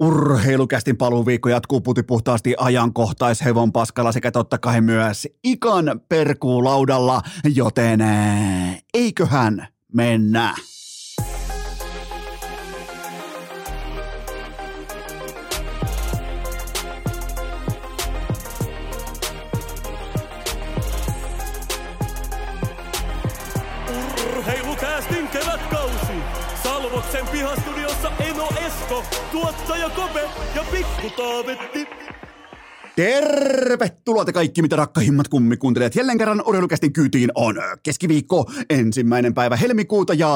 Urheilukästin paluuviikko jatkuu putipuhtaasti ajankohtaishevon paskalla sekä totta kai myös ikan perkuulaudalla, joten eh, eiköhän mennä. Tuottaja Kope ja Pikku Taavetti. Tervetuloa te kaikki, mitä rakkahimmat kummikuuntelijat. Jälleen kerran urheilukästin kyytiin on keskiviikko, ensimmäinen päivä helmikuuta ja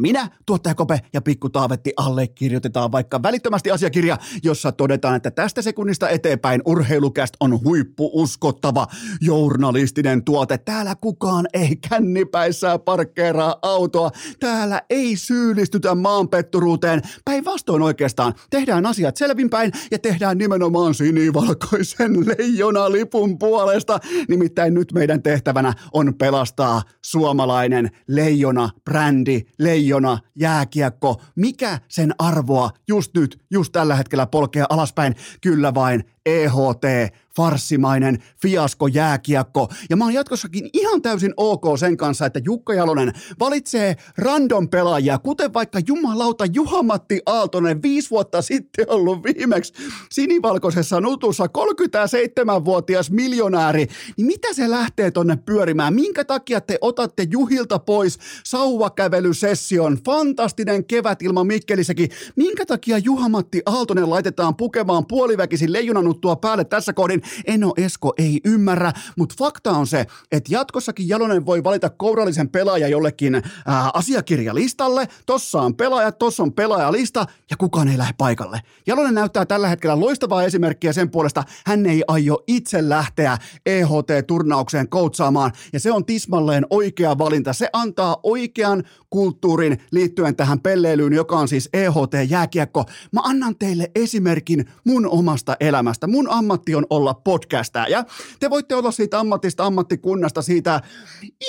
minä, tuottaja Kope ja Pikku Taavetti allekirjoitetaan vaikka välittömästi asiakirja, jossa todetaan, että tästä sekunnista eteenpäin urheilukäst on huippuuskottava journalistinen tuote. Täällä kukaan ei kännipäissään parkkeeraa autoa. Täällä ei syyllistytä maanpetturuuteen. Päinvastoin oikeastaan tehdään asiat selvinpäin ja tehdään nimenomaan sinivalkoisen leijonalipun puolesta. Nimittäin nyt meidän tehtävänä on pelastaa suomalainen leijona, brändi, leijona, jääkiekko. Mikä sen arvoa just nyt, just tällä hetkellä polkee alaspäin? Kyllä vain EHT, farssimainen fiasko jääkiekko. Ja mä oon jatkossakin ihan täysin ok sen kanssa, että Jukka Jalonen valitsee random pelaajia, kuten vaikka jumalauta Juha-Matti Aaltonen viisi vuotta sitten ollut viimeksi sinivalkoisessa nutussa 37-vuotias miljonääri. Niin mitä se lähtee tonne pyörimään? Minkä takia te otatte Juhilta pois sauvakävelysession? Fantastinen kevät ilman Mikkelisäkin. Minkä takia Juha-Matti Aaltonen laitetaan pukemaan puoliväkisin leijonanuttua päälle tässä kohdin? Eno Esko ei ymmärrä, mutta fakta on se, että jatkossakin Jalonen voi valita kourallisen pelaaja jollekin ää, asiakirjalistalle. Tossa on pelaaja, tossa on pelaajalista ja kukaan ei lähde paikalle. Jalonen näyttää tällä hetkellä loistavaa esimerkkiä sen puolesta, hän ei aio itse lähteä EHT-turnaukseen koutsaamaan ja se on tismalleen oikea valinta. Se antaa oikean kulttuurin liittyen tähän pelleilyyn, joka on siis EHT-jääkiekko. Mä annan teille esimerkin mun omasta elämästä. Mun ammatti on olla podcastaja. Te voitte olla siitä ammatista, ammattikunnasta, siitä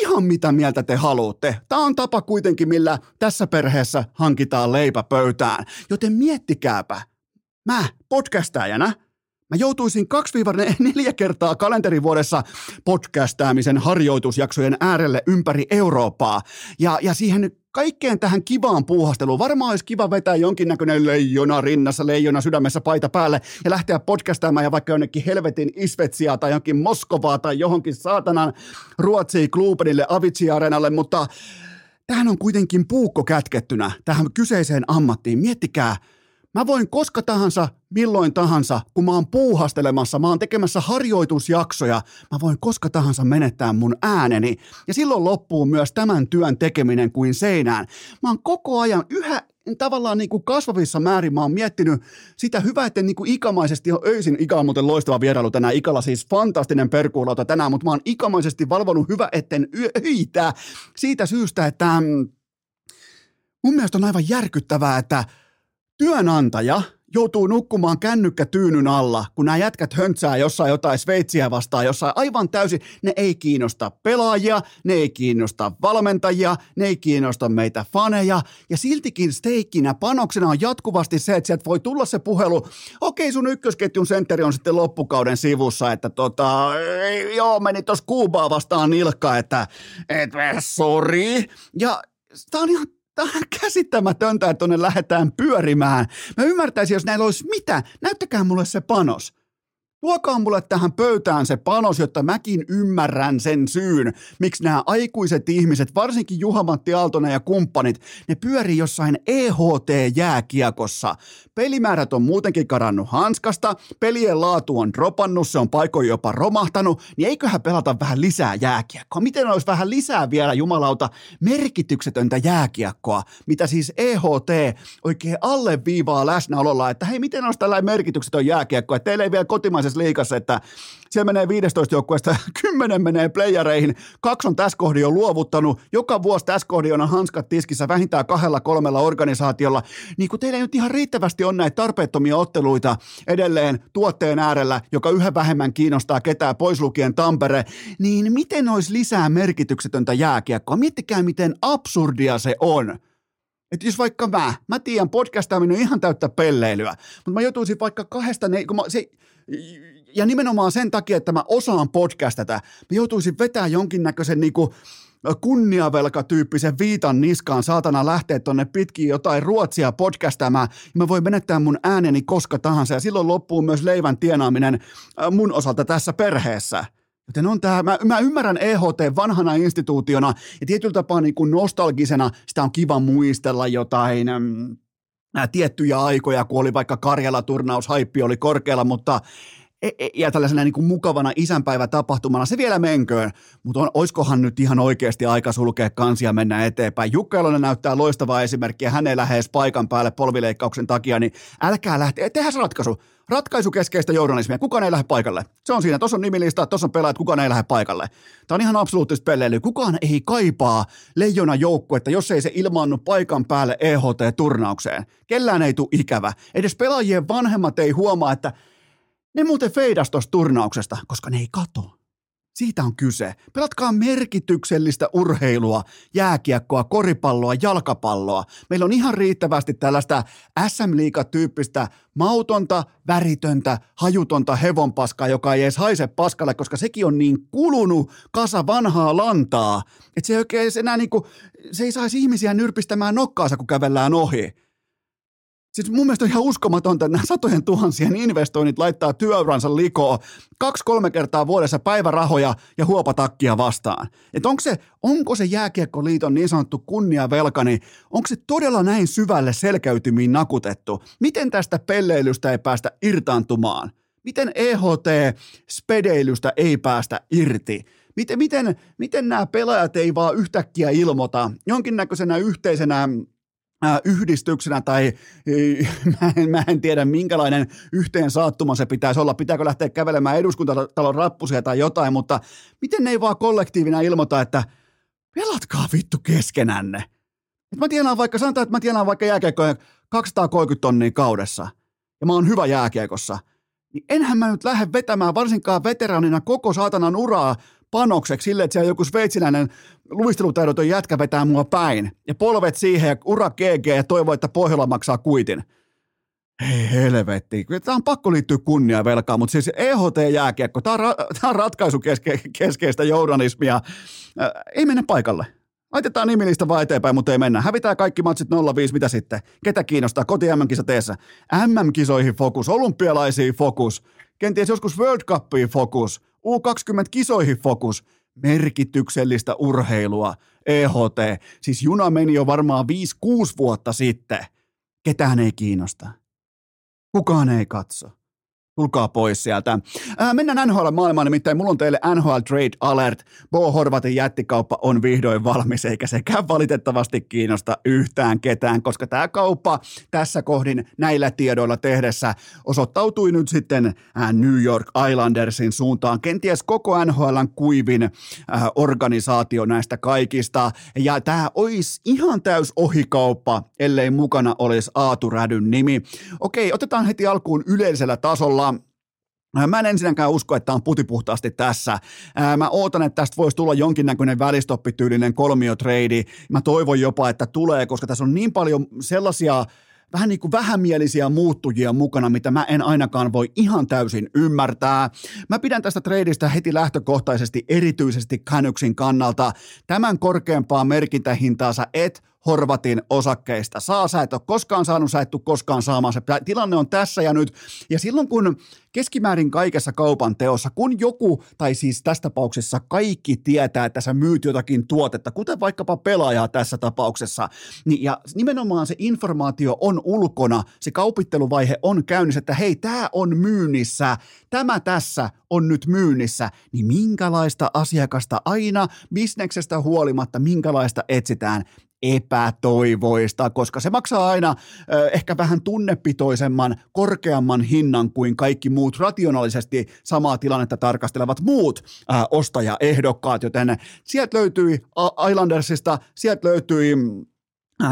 ihan mitä mieltä te haluatte. Tämä on tapa kuitenkin, millä tässä perheessä hankitaan leipä pöytään. Joten miettikääpä, mä podcastajana – Mä joutuisin 2-4 kertaa kalenterivuodessa podcastaamisen harjoitusjaksojen äärelle ympäri Eurooppaa. Ja, ja siihen kaikkeen tähän kivaan puuhasteluun. Varmaan olisi kiva vetää jonkinnäköinen leijona rinnassa, leijona sydämessä paita päälle ja lähteä podcastaamaan ja vaikka jonnekin helvetin Isvetsia tai jonkin Moskovaa tai johonkin saatanan Ruotsiin, Klubenille, Avicii-areenalle, mutta tähän on kuitenkin puukko kätkettynä tähän kyseiseen ammattiin. Miettikää, Mä voin koska tahansa, milloin tahansa, kun mä oon puuhastelemassa, mä oon tekemässä harjoitusjaksoja, mä voin koska tahansa menettää mun ääneni. Ja silloin loppuu myös tämän työn tekeminen kuin seinään. Mä oon koko ajan yhä tavallaan niin kuin kasvavissa määrin mä oon miettinyt sitä hyvää, että niin kuin ikamaisesti öisin, Ika on muuten loistava vierailu tänään, Ikalla siis fantastinen perkuulauta tänään, mutta mä oon ikamaisesti valvonut hyvä, etten öitä siitä syystä, että mm, mun mielestä on aivan järkyttävää, että työnantaja joutuu nukkumaan kännykkätyynyn alla, kun nämä jätkät höntsää jossain jotain Sveitsiä vastaan, jossain aivan täysin, ne ei kiinnosta pelaajia, ne ei kiinnosta valmentajia, ne ei kiinnosta meitä faneja, ja siltikin steikkinä panoksena on jatkuvasti se, että sieltä voi tulla se puhelu, okei sun ykkösketjun sentteri on sitten loppukauden sivussa, että tota, joo, meni tuossa Kuubaa vastaan nilkka, että et, sorry, ja Tämä on ihan Tämä on käsittämätöntä, että tuonne lähdetään pyörimään. Mä ymmärtäisin, jos näillä olisi mitä. Näyttäkää mulle se panos. Tuokaa mulle tähän pöytään se panos, jotta mäkin ymmärrän sen syyn, miksi nämä aikuiset ihmiset, varsinkin Juha-Matti Aaltonen ja kumppanit, ne pyörii jossain EHT-jääkiekossa. Pelimäärät on muutenkin karannut hanskasta, pelien laatu on dropannut, se on paikoin jopa romahtanut, niin eiköhän pelata vähän lisää jääkiekkoa. Miten olisi vähän lisää vielä, jumalauta, merkityksetöntä jääkiekkoa, mitä siis EHT oikein alleviivaa läsnäololla, että hei, miten olisi tällainen merkityksetön jääkiekko, että teillä ei vielä kotimaisessa liikassa, että siellä menee 15 joukkueesta, 10 menee playereihin, kaksi on tässä kohdin jo luovuttanut, joka vuosi tässä kohdin on hanskat tiskissä vähintään kahdella kolmella organisaatiolla, niin kun teillä ei nyt ihan riittävästi on näitä tarpeettomia otteluita edelleen tuotteen äärellä, joka yhä vähemmän kiinnostaa ketään pois lukien Tampere, niin miten olisi lisää merkityksetöntä jääkiekkoa? Miettikää, miten absurdia se on. Että jos vaikka mä, mä tiedän, podcastaaminen on ihan täyttä pelleilyä, mutta mä joutuisin vaikka kahdesta, ne, kun mä, se, ja nimenomaan sen takia, että mä osaan podcastata, mä joutuisin vetää jonkinnäköisen niinku, kunniavelkatyyppisen viitan niskaan saatana lähteä tonne pitkin jotain ruotsia podcastamaan, ja mä voin menettää mun ääneni koska tahansa, ja silloin loppuu myös leivän tienaaminen mun osalta tässä perheessä. Joten on tämä, mä, mä ymmärrän EHT vanhana instituutiona ja tietyllä tapaa niin kuin nostalgisena sitä on kiva muistella jotain mm, tiettyjä aikoja, kun oli vaikka Karjala-turnaus, haippi oli korkealla, mutta ja tällaisena niin kuin mukavana isänpäivätapahtumana, se vielä menköön, mutta on, oiskohan nyt ihan oikeasti aika sulkea kansia mennä eteenpäin. Jukka Elonen näyttää loistavaa esimerkkiä, hän ei lähde paikan päälle polvileikkauksen takia, niin älkää lähteä, tehdään se ratkaisu. Ratkaisukeskeistä journalismia, kukaan ei lähde paikalle. Se on siinä, tuossa on nimilista, tuossa on pelaajat, kukaan ei lähde paikalle. Tämä on ihan absoluuttista pelleilyä. Kukaan ei kaipaa leijona joukkuetta, jos ei se ilmaannu paikan päälle EHT-turnaukseen. Kellään ei tule ikävä. Edes pelaajien vanhemmat ei huomaa, että ne muuten feidas tuosta turnauksesta, koska ne ei kato. Siitä on kyse. Pelatkaa merkityksellistä urheilua, jääkiekkoa, koripalloa, jalkapalloa. Meillä on ihan riittävästi tällaista SM tyyppistä mautonta, väritöntä, hajutonta hevonpaskaa, joka ei edes haise paskalle, koska sekin on niin kulunut kasa vanhaa lantaa, että se ei oikein enää niinku, se ei saisi ihmisiä nyrpistämään nokkaansa, kun kävellään ohi. Siis mun mielestä on ihan uskomatonta, että nämä satojen tuhansien investoinnit laittaa työuransa likoon kaksi-kolme kertaa vuodessa päivärahoja ja huopatakkia vastaan. Että onko se, onko se Jääkiekkoliiton niin sanottu kunniavelka, niin onko se todella näin syvälle selkäytymiin nakutettu? Miten tästä pelleilystä ei päästä irtaantumaan? Miten EHT-spedeilystä ei päästä irti? Miten, miten, miten nämä pelaajat ei vaan yhtäkkiä ilmoita jonkinnäköisenä yhteisenä yhdistyksenä tai mä en, mä en tiedä minkälainen yhteen saattuma se pitäisi olla, pitääkö lähteä kävelemään eduskuntatalon rappusia tai jotain, mutta miten ne ei vaan kollektiivina ilmoita, että pelatkaa vittu keskenänne. Et mä tienaan vaikka, sanotaan, että mä tienaan vaikka jääkiekkoja 230 tonnia kaudessa ja mä oon hyvä jääkiekossa, niin enhän mä nyt lähde vetämään varsinkaan veteraanina koko saatanan uraa panokseksi sille, että siellä joku sveitsiläinen luistelutaidoton jätkä vetää mua päin ja polvet siihen ja ura GG ja toivoo, että Pohjola maksaa kuitin. Hei helvetti, tämä on pakko liittyä kunnia velkaa, mutta siis EHT-jääkiekko, tämä on, ra- tämä on ratkaisukeskeistä journalismia. Äh, ei mennä paikalle. Laitetaan nimilistä vaan eteenpäin, mutta ei mennä. Hävitään kaikki matsit 05, mitä sitten? Ketä kiinnostaa? Koti MM-kisa teessä. MM-kisoihin fokus, olympialaisiin fokus, kenties joskus World Cupiin fokus. U20-kisoihin fokus, merkityksellistä urheilua, EHT. Siis juna meni jo varmaan 5-6 vuotta sitten. Ketään ei kiinnosta. Kukaan ei katso. Tulkaa pois sieltä. Ää, mennään NHL-maailmaan, nimittäin mulla on teille NHL Trade Alert. Bo Horvatin jättikauppa on vihdoin valmis, eikä sekään valitettavasti kiinnosta yhtään ketään, koska tämä kauppa tässä kohdin näillä tiedoilla tehdessä osoittautui nyt sitten New York Islandersin suuntaan. Kenties koko NHLn kuivin ää, organisaatio näistä kaikista. Ja tämä olisi ihan täys ohikauppa, ellei mukana olisi Aatu Rädyn nimi. Okei, otetaan heti alkuun yleisellä tasolla Mä en ensinnäkään usko, että on putipuhtaasti tässä. Mä ootan, että tästä voisi tulla jonkinnäköinen välistoppityylinen kolmiotreidi. Mä toivon jopa, että tulee, koska tässä on niin paljon sellaisia vähän niin kuin vähämielisiä muuttujia mukana, mitä mä en ainakaan voi ihan täysin ymmärtää. Mä pidän tästä treidistä heti lähtökohtaisesti erityisesti Canuksin kannalta. Tämän korkeampaa merkintähintaansa et Horvatin osakkeista saa. Sä et ole koskaan saanut, sä et tule koskaan saamaan. Se tilanne on tässä ja nyt. Ja silloin kun keskimäärin kaikessa kaupan teossa, kun joku, tai siis tässä tapauksessa kaikki tietää, että sä myyt jotakin tuotetta, kuten vaikkapa pelaajaa tässä tapauksessa, niin ja nimenomaan se informaatio on ulkona, se kaupitteluvaihe on käynnissä, että hei, tämä on myynnissä, tämä tässä on nyt myynnissä, niin minkälaista asiakasta aina bisneksestä huolimatta, minkälaista etsitään? Epätoivoista, koska se maksaa aina ö, ehkä vähän tunnepitoisemman, korkeamman hinnan kuin kaikki muut rationaalisesti samaa tilannetta tarkastelevat muut ö, ostajaehdokkaat, joten sieltä löytyi Islandersista, sieltä löytyi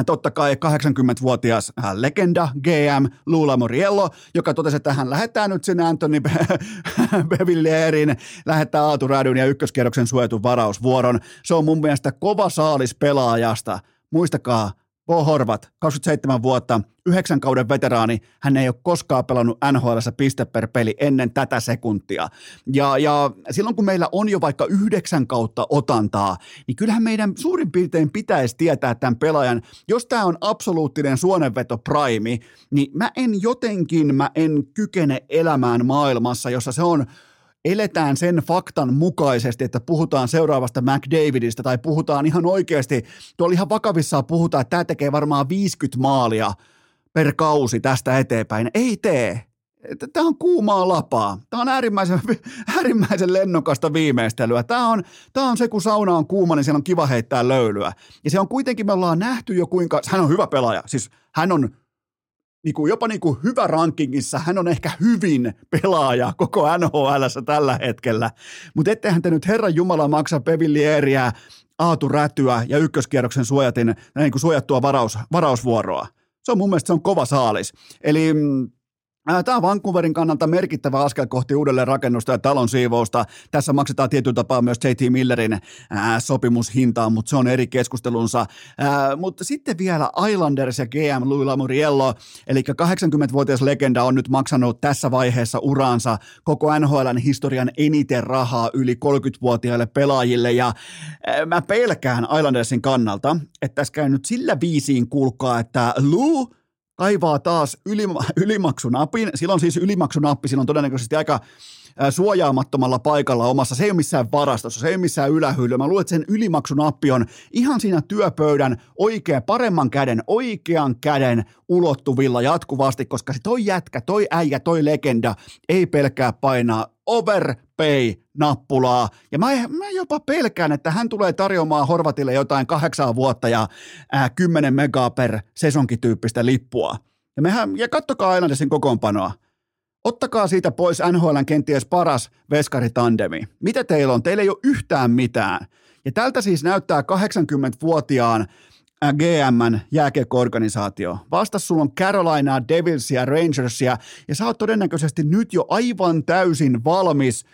totta kai 80-vuotias legenda GM Lula Moriello, joka totesi, että hän lähettää nyt sinne Anthony Bevillerin, lähettää Aatu Rädyn ja ykköskierroksen suojatun varausvuoron. Se on mun mielestä kova saalis pelaajasta – muistakaa, Bo Horvat, 27 vuotta, yhdeksän kauden veteraani, hän ei ole koskaan pelannut NHL piste per peli ennen tätä sekuntia. Ja, ja silloin kun meillä on jo vaikka yhdeksän kautta otantaa, niin kyllähän meidän suurin piirtein pitäisi tietää tämän pelaajan, jos tämä on absoluuttinen suonenveto prime, niin mä en jotenkin, mä en kykene elämään maailmassa, jossa se on eletään sen faktan mukaisesti, että puhutaan seuraavasta McDavidista tai puhutaan ihan oikeasti, tuolla ihan vakavissaan puhutaan, että tämä tekee varmaan 50 maalia per kausi tästä eteenpäin. Ei tee. Tämä on kuumaa lapaa. Tämä on äärimmäisen, äärimmäisen lennokasta viimeistelyä. Tämä on, tämä on se, kun sauna on kuuma, niin siellä on kiva heittää löylyä. Ja se on kuitenkin, me ollaan nähty jo kuinka, hän on hyvä pelaaja. Siis hän on niin kuin jopa niin kuin hyvä rankingissa, hän on ehkä hyvin pelaaja koko NHL tällä hetkellä. Mutta etteihän te nyt Herran Jumala maksa Pevillieriä, Aatu Rätyä ja ykköskierroksen suojatin, niin kuin suojattua varaus, varausvuoroa. Se on mun mielestä se on kova saalis. Eli mm, Tämä on Vancouverin kannalta merkittävä askel kohti uudelleen rakennusta ja talon siivousta. Tässä maksetaan tietyllä tapaa myös JT Millerin ää, sopimushintaa, mutta se on eri keskustelunsa. Ää, mutta sitten vielä Islanders ja GM Louis Lamoriello, eli 80-vuotias legenda on nyt maksanut tässä vaiheessa uraansa koko NHLn historian eniten rahaa yli 30-vuotiaille pelaajille. Ja ää, mä pelkään Islandersin kannalta, että tässä käy nyt sillä viisiin kuulkaa, että Lou kaivaa taas ylim, ylimaksunapin. Silloin siis ylimaksunappi, silloin todennäköisesti aika suojaamattomalla paikalla omassa. Se ei ole missään varastossa, se ei ole missään ylähyllyllä. Mä luulen, että sen ylimaksunappi on ihan siinä työpöydän oikea, paremman käden, oikean käden ulottuvilla jatkuvasti, koska se toi jätkä, toi äijä, toi legenda ei pelkää painaa overpay-nappulaa. Ja mä, mä jopa pelkään, että hän tulee tarjoamaan Horvatille jotain kahdeksan vuotta ja ää, 10 megaa per sesonkityyppistä lippua. Ja, mehän, ja kattokaa Islandersin kokoonpanoa. Ottakaa siitä pois NHLn kenties paras veskaritandemi. Mitä teillä on? Teillä ei ole yhtään mitään. Ja tältä siis näyttää 80-vuotiaan GMn jääkiekko-organisaatio. Vasta sulla on Carolinaa, Devilsia, Rangersia, ja sä oot todennäköisesti nyt jo aivan täysin valmis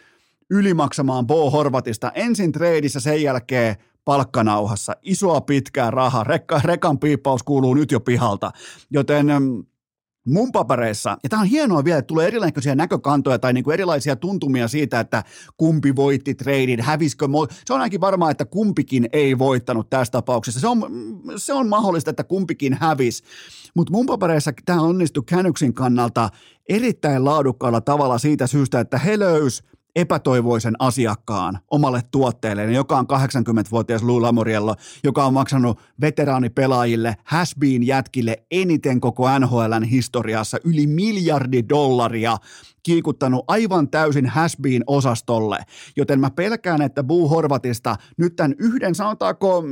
ylimaksamaan Bo Horvatista. Ensin treidissä, sen jälkeen palkkanauhassa. Isoa pitkää rahaa. Rekka, rekan piippaus kuuluu nyt jo pihalta. Joten mun papereissa, ja tämä on hienoa vielä, että tulee erilaisia näkökantoja tai niinku erilaisia tuntumia siitä, että kumpi voitti treidin, häviskö, se on ainakin varmaa, että kumpikin ei voittanut tässä tapauksessa. Se on, se on mahdollista, että kumpikin hävisi, mutta mun papereissa tämä onnistui Canuksin kannalta erittäin laadukkaalla tavalla siitä syystä, että he löys epätoivoisen asiakkaan omalle tuotteelleen, joka on 80-vuotias Lou Lamoriello, joka on maksanut veteraanipelaajille, has jätkille eniten koko NHLn historiassa yli miljardi dollaria kiikuttanut aivan täysin has osastolle, joten mä pelkään, että Boo Horvatista nyt tämän yhden, sanotaanko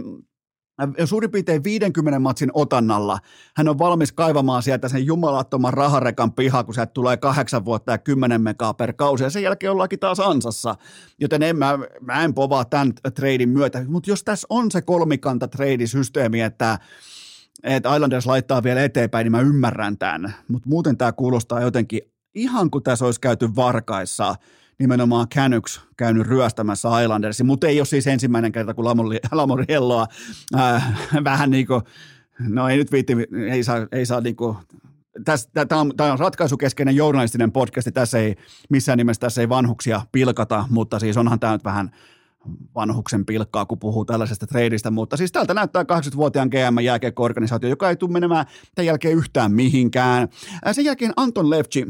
suurin piirtein 50 matsin otannalla hän on valmis kaivamaan sieltä sen jumalattoman raharekan piha, kun sieltä tulee kahdeksan vuotta ja kymmenen megaa per kausi, ja sen jälkeen ollaankin taas ansassa. Joten en, mä, mä en povaa tämän treidin myötä, mutta jos tässä on se kolmikanta treidisysteemi, että että Islanders laittaa vielä eteenpäin, niin mä ymmärrän tämän. Mutta muuten tämä kuulostaa jotenkin ihan kuin tässä olisi käyty varkaissa – nimenomaan Canucks käynyt ryöstämässä Islandersin, mutta ei ole siis ensimmäinen kerta, kun Lamorielloa äh, vähän niin kuin, no ei nyt viitti, ei saa, ei saa niin kuin, Tämä on, on ratkaisukeskeinen journalistinen podcast, tässä ei missään nimessä tässä ei vanhuksia pilkata, mutta siis onhan tämä nyt vähän vanhuksen pilkkaa, kun puhuu tällaisesta treidistä, mutta siis tältä näyttää 80-vuotiaan GM jääkiekko-organisaatio, joka ei tule menemään tämän jälkeen yhtään mihinkään. Äh, sen jälkeen Anton Levci,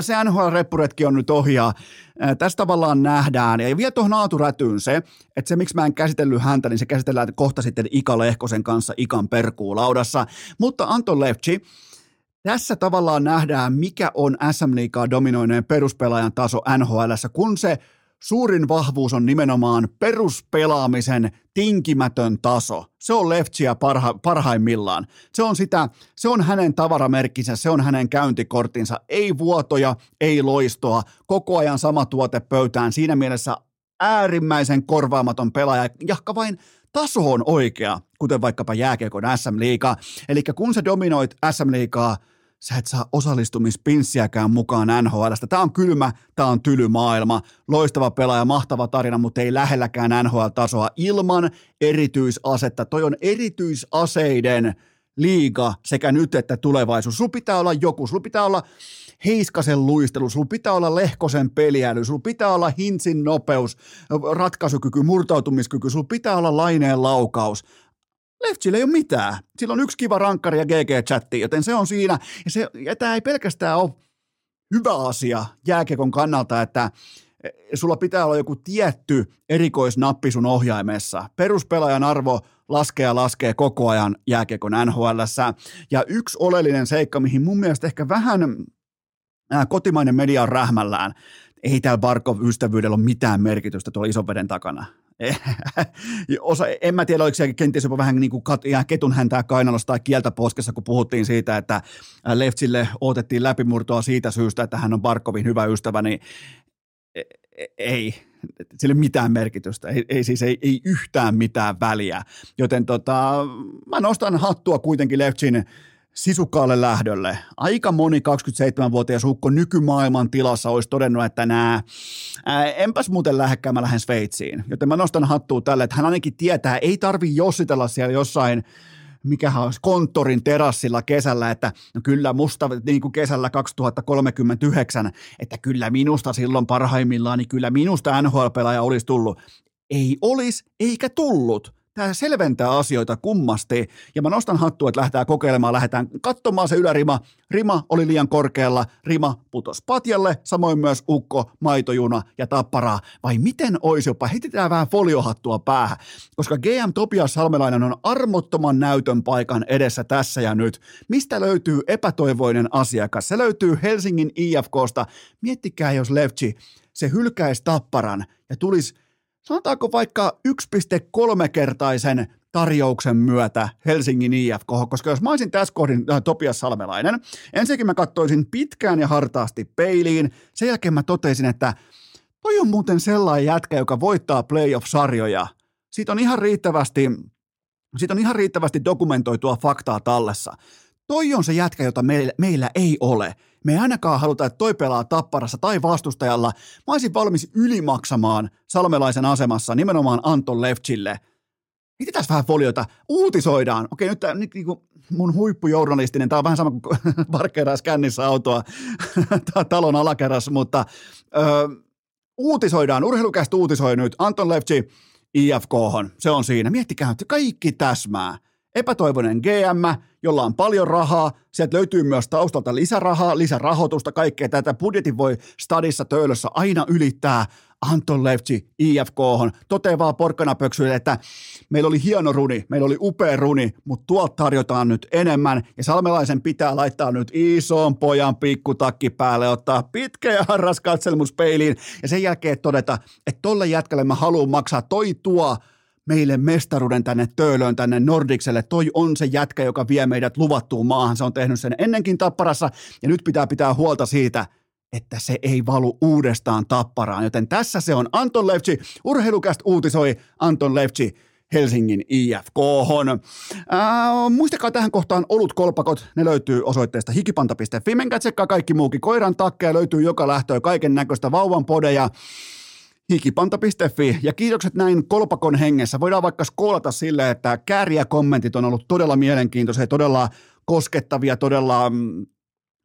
se NHL-reppuretki on nyt ohjaa. Tästä tavallaan nähdään, ja vielä tuohon Aatu Rätyyn se, että se miksi mä en käsitellyt häntä, niin se käsitellään kohta sitten Ika Lehkosen kanssa Ikan perkuulaudassa. Mutta Anton Levci, tässä tavallaan nähdään, mikä on SM Liigaa dominoineen peruspelaajan taso NHL, kun se suurin vahvuus on nimenomaan peruspelaamisen tinkimätön taso. Se on Leftsiä parha, parhaimmillaan. Se on sitä, se on hänen tavaramerkkinsä, se on hänen käyntikorttinsa. Ei vuotoja, ei loistoa, koko ajan sama tuote pöytään. Siinä mielessä äärimmäisen korvaamaton pelaaja, jahka vain taso on oikea, kuten vaikkapa jääkiekon SM-liiga. Eli kun sä dominoit SM-liigaa sä et saa osallistumispinssiäkään mukaan NHLstä. Tämä on kylmä, tämä on tyly maailma, loistava pelaaja, mahtava tarina, mutta ei lähelläkään NHL-tasoa ilman erityisasetta. Toi on erityisaseiden liiga sekä nyt että tulevaisuus. Sulla pitää olla joku, sulla pitää olla Heiskasen luistelu, sulla pitää olla Lehkosen peliäly, sulla pitää olla Hintsin nopeus, ratkaisukyky, murtautumiskyky, sulla pitää olla laineen laukaus. Leftillä ei ole mitään. Sillä on yksi kiva rankkari ja GG-chatti, joten se on siinä. Ja, se, ja tämä ei pelkästään ole hyvä asia jääkekon kannalta, että e, sulla pitää olla joku tietty erikoisnappi sun ohjaimessa. Peruspelaajan arvo laskee ja laskee koko ajan jääkiekon nhl Ja yksi oleellinen seikka, mihin mun mielestä ehkä vähän kotimainen media on rähmällään, ei täällä Barkov-ystävyydellä ole mitään merkitystä tuolla ison veden takana. Osa, en mä tiedä, oliko se kenties jopa vähän niin kuin kat, ketun häntää kainalossa tai kieltä poskessa, kun puhuttiin siitä, että Leftsille otettiin läpimurtoa siitä syystä, että hän on Barkovin hyvä ystävä, niin e, e, ei, sille mitään merkitystä, ei, ei siis ei, ei yhtään mitään väliä. Joten tota, mä nostan hattua kuitenkin Leftsin sisukkaalle lähdölle. Aika moni 27-vuotias ukko nykymaailman tilassa olisi todennut, että nää, ää, enpäs muuten lähdekään, mä lähden Sveitsiin. Joten mä nostan hattua tälle, että hän ainakin tietää, ei tarvi jossitella siellä jossain mikä olisi konttorin terassilla kesällä, että no kyllä musta niin kuin kesällä 2039, että kyllä minusta silloin parhaimmillaan, niin kyllä minusta NHL-pelaaja olisi tullut. Ei olisi, eikä tullut tämä selventää asioita kummasti, ja mä nostan hattua, että lähdetään kokeilemaan, lähdetään katsomaan se ylärima. Rima oli liian korkealla, rima putos patjalle, samoin myös ukko, maitojuna ja tapparaa. Vai miten olisi jopa, heitetään vähän foliohattua päähän, koska GM Topias Salmelainen on armottoman näytön paikan edessä tässä ja nyt. Mistä löytyy epätoivoinen asiakas? Se löytyy Helsingin IFKsta. Miettikää, jos Levci se hylkäisi tapparan ja tulisi sanotaanko vaikka 1,3-kertaisen tarjouksen myötä Helsingin IFK, koska jos mä olisin tässä kohdin äh, Topias Salmelainen, ensinnäkin mä katsoisin pitkään ja hartaasti peiliin, sen jälkeen mä totesin, että toi on muuten sellainen jätkä, joka voittaa playoff-sarjoja. Siitä on ihan riittävästi, siitä on ihan riittävästi dokumentoitua faktaa tallessa. Toi on se jätkä, jota meillä, meillä ei ole. Me ei ainakaan haluta, että toi pelaa tapparassa tai vastustajalla. Mä olisin valmis ylimaksamaan salmelaisen asemassa nimenomaan Anton Lefchille. Mitä tässä vähän foliota? Uutisoidaan. Okei, nyt, tämä, nyt niin kuin mun huippujournalistinen, tämä on vähän sama kuin parkkeeraisi kännissä autoa talon alakerrassa, mutta ö, uutisoidaan, urheilukästä uutisoi nyt Anton Lefchi IFK, se on siinä. Miettikää, että kaikki täsmää epätoivoinen GM, jolla on paljon rahaa, sieltä löytyy myös taustalta lisärahaa, lisärahoitusta, kaikkea tätä. Budjetin voi stadissa töölössä aina ylittää. Anton Lefci IFK toteaa porkkanapöksyille, että meillä oli hieno runi, meillä oli upea runi, mutta tuolta tarjotaan nyt enemmän ja Salmelaisen pitää laittaa nyt ison pojan pikkutakki päälle, ottaa pitkä ja harras katselmus peiliin ja sen jälkeen todeta, että tolle jätkälle mä haluan maksaa toi tuo meille mestaruuden tänne Töölöön, tänne Nordikselle. Toi on se jätkä, joka vie meidät luvattuun maahan. Se on tehnyt sen ennenkin tapparassa ja nyt pitää pitää huolta siitä, että se ei valu uudestaan tapparaan. Joten tässä se on Anton Levci. Urheilukäst uutisoi Anton Levci Helsingin IFK. Äh, muistakaa tähän kohtaan olut kolpakot, ne löytyy osoitteesta hikipanta.fi. Menkää tsekkaa kaikki muukin. Koiran takkeja löytyy joka lähtöä, kaiken näköistä vauvan podeja hikipanta.fi ja kiitokset näin kolpakon hengessä. Voidaan vaikka skoolata sille, että kääriä kommentit on ollut todella mielenkiintoisia, todella koskettavia, todella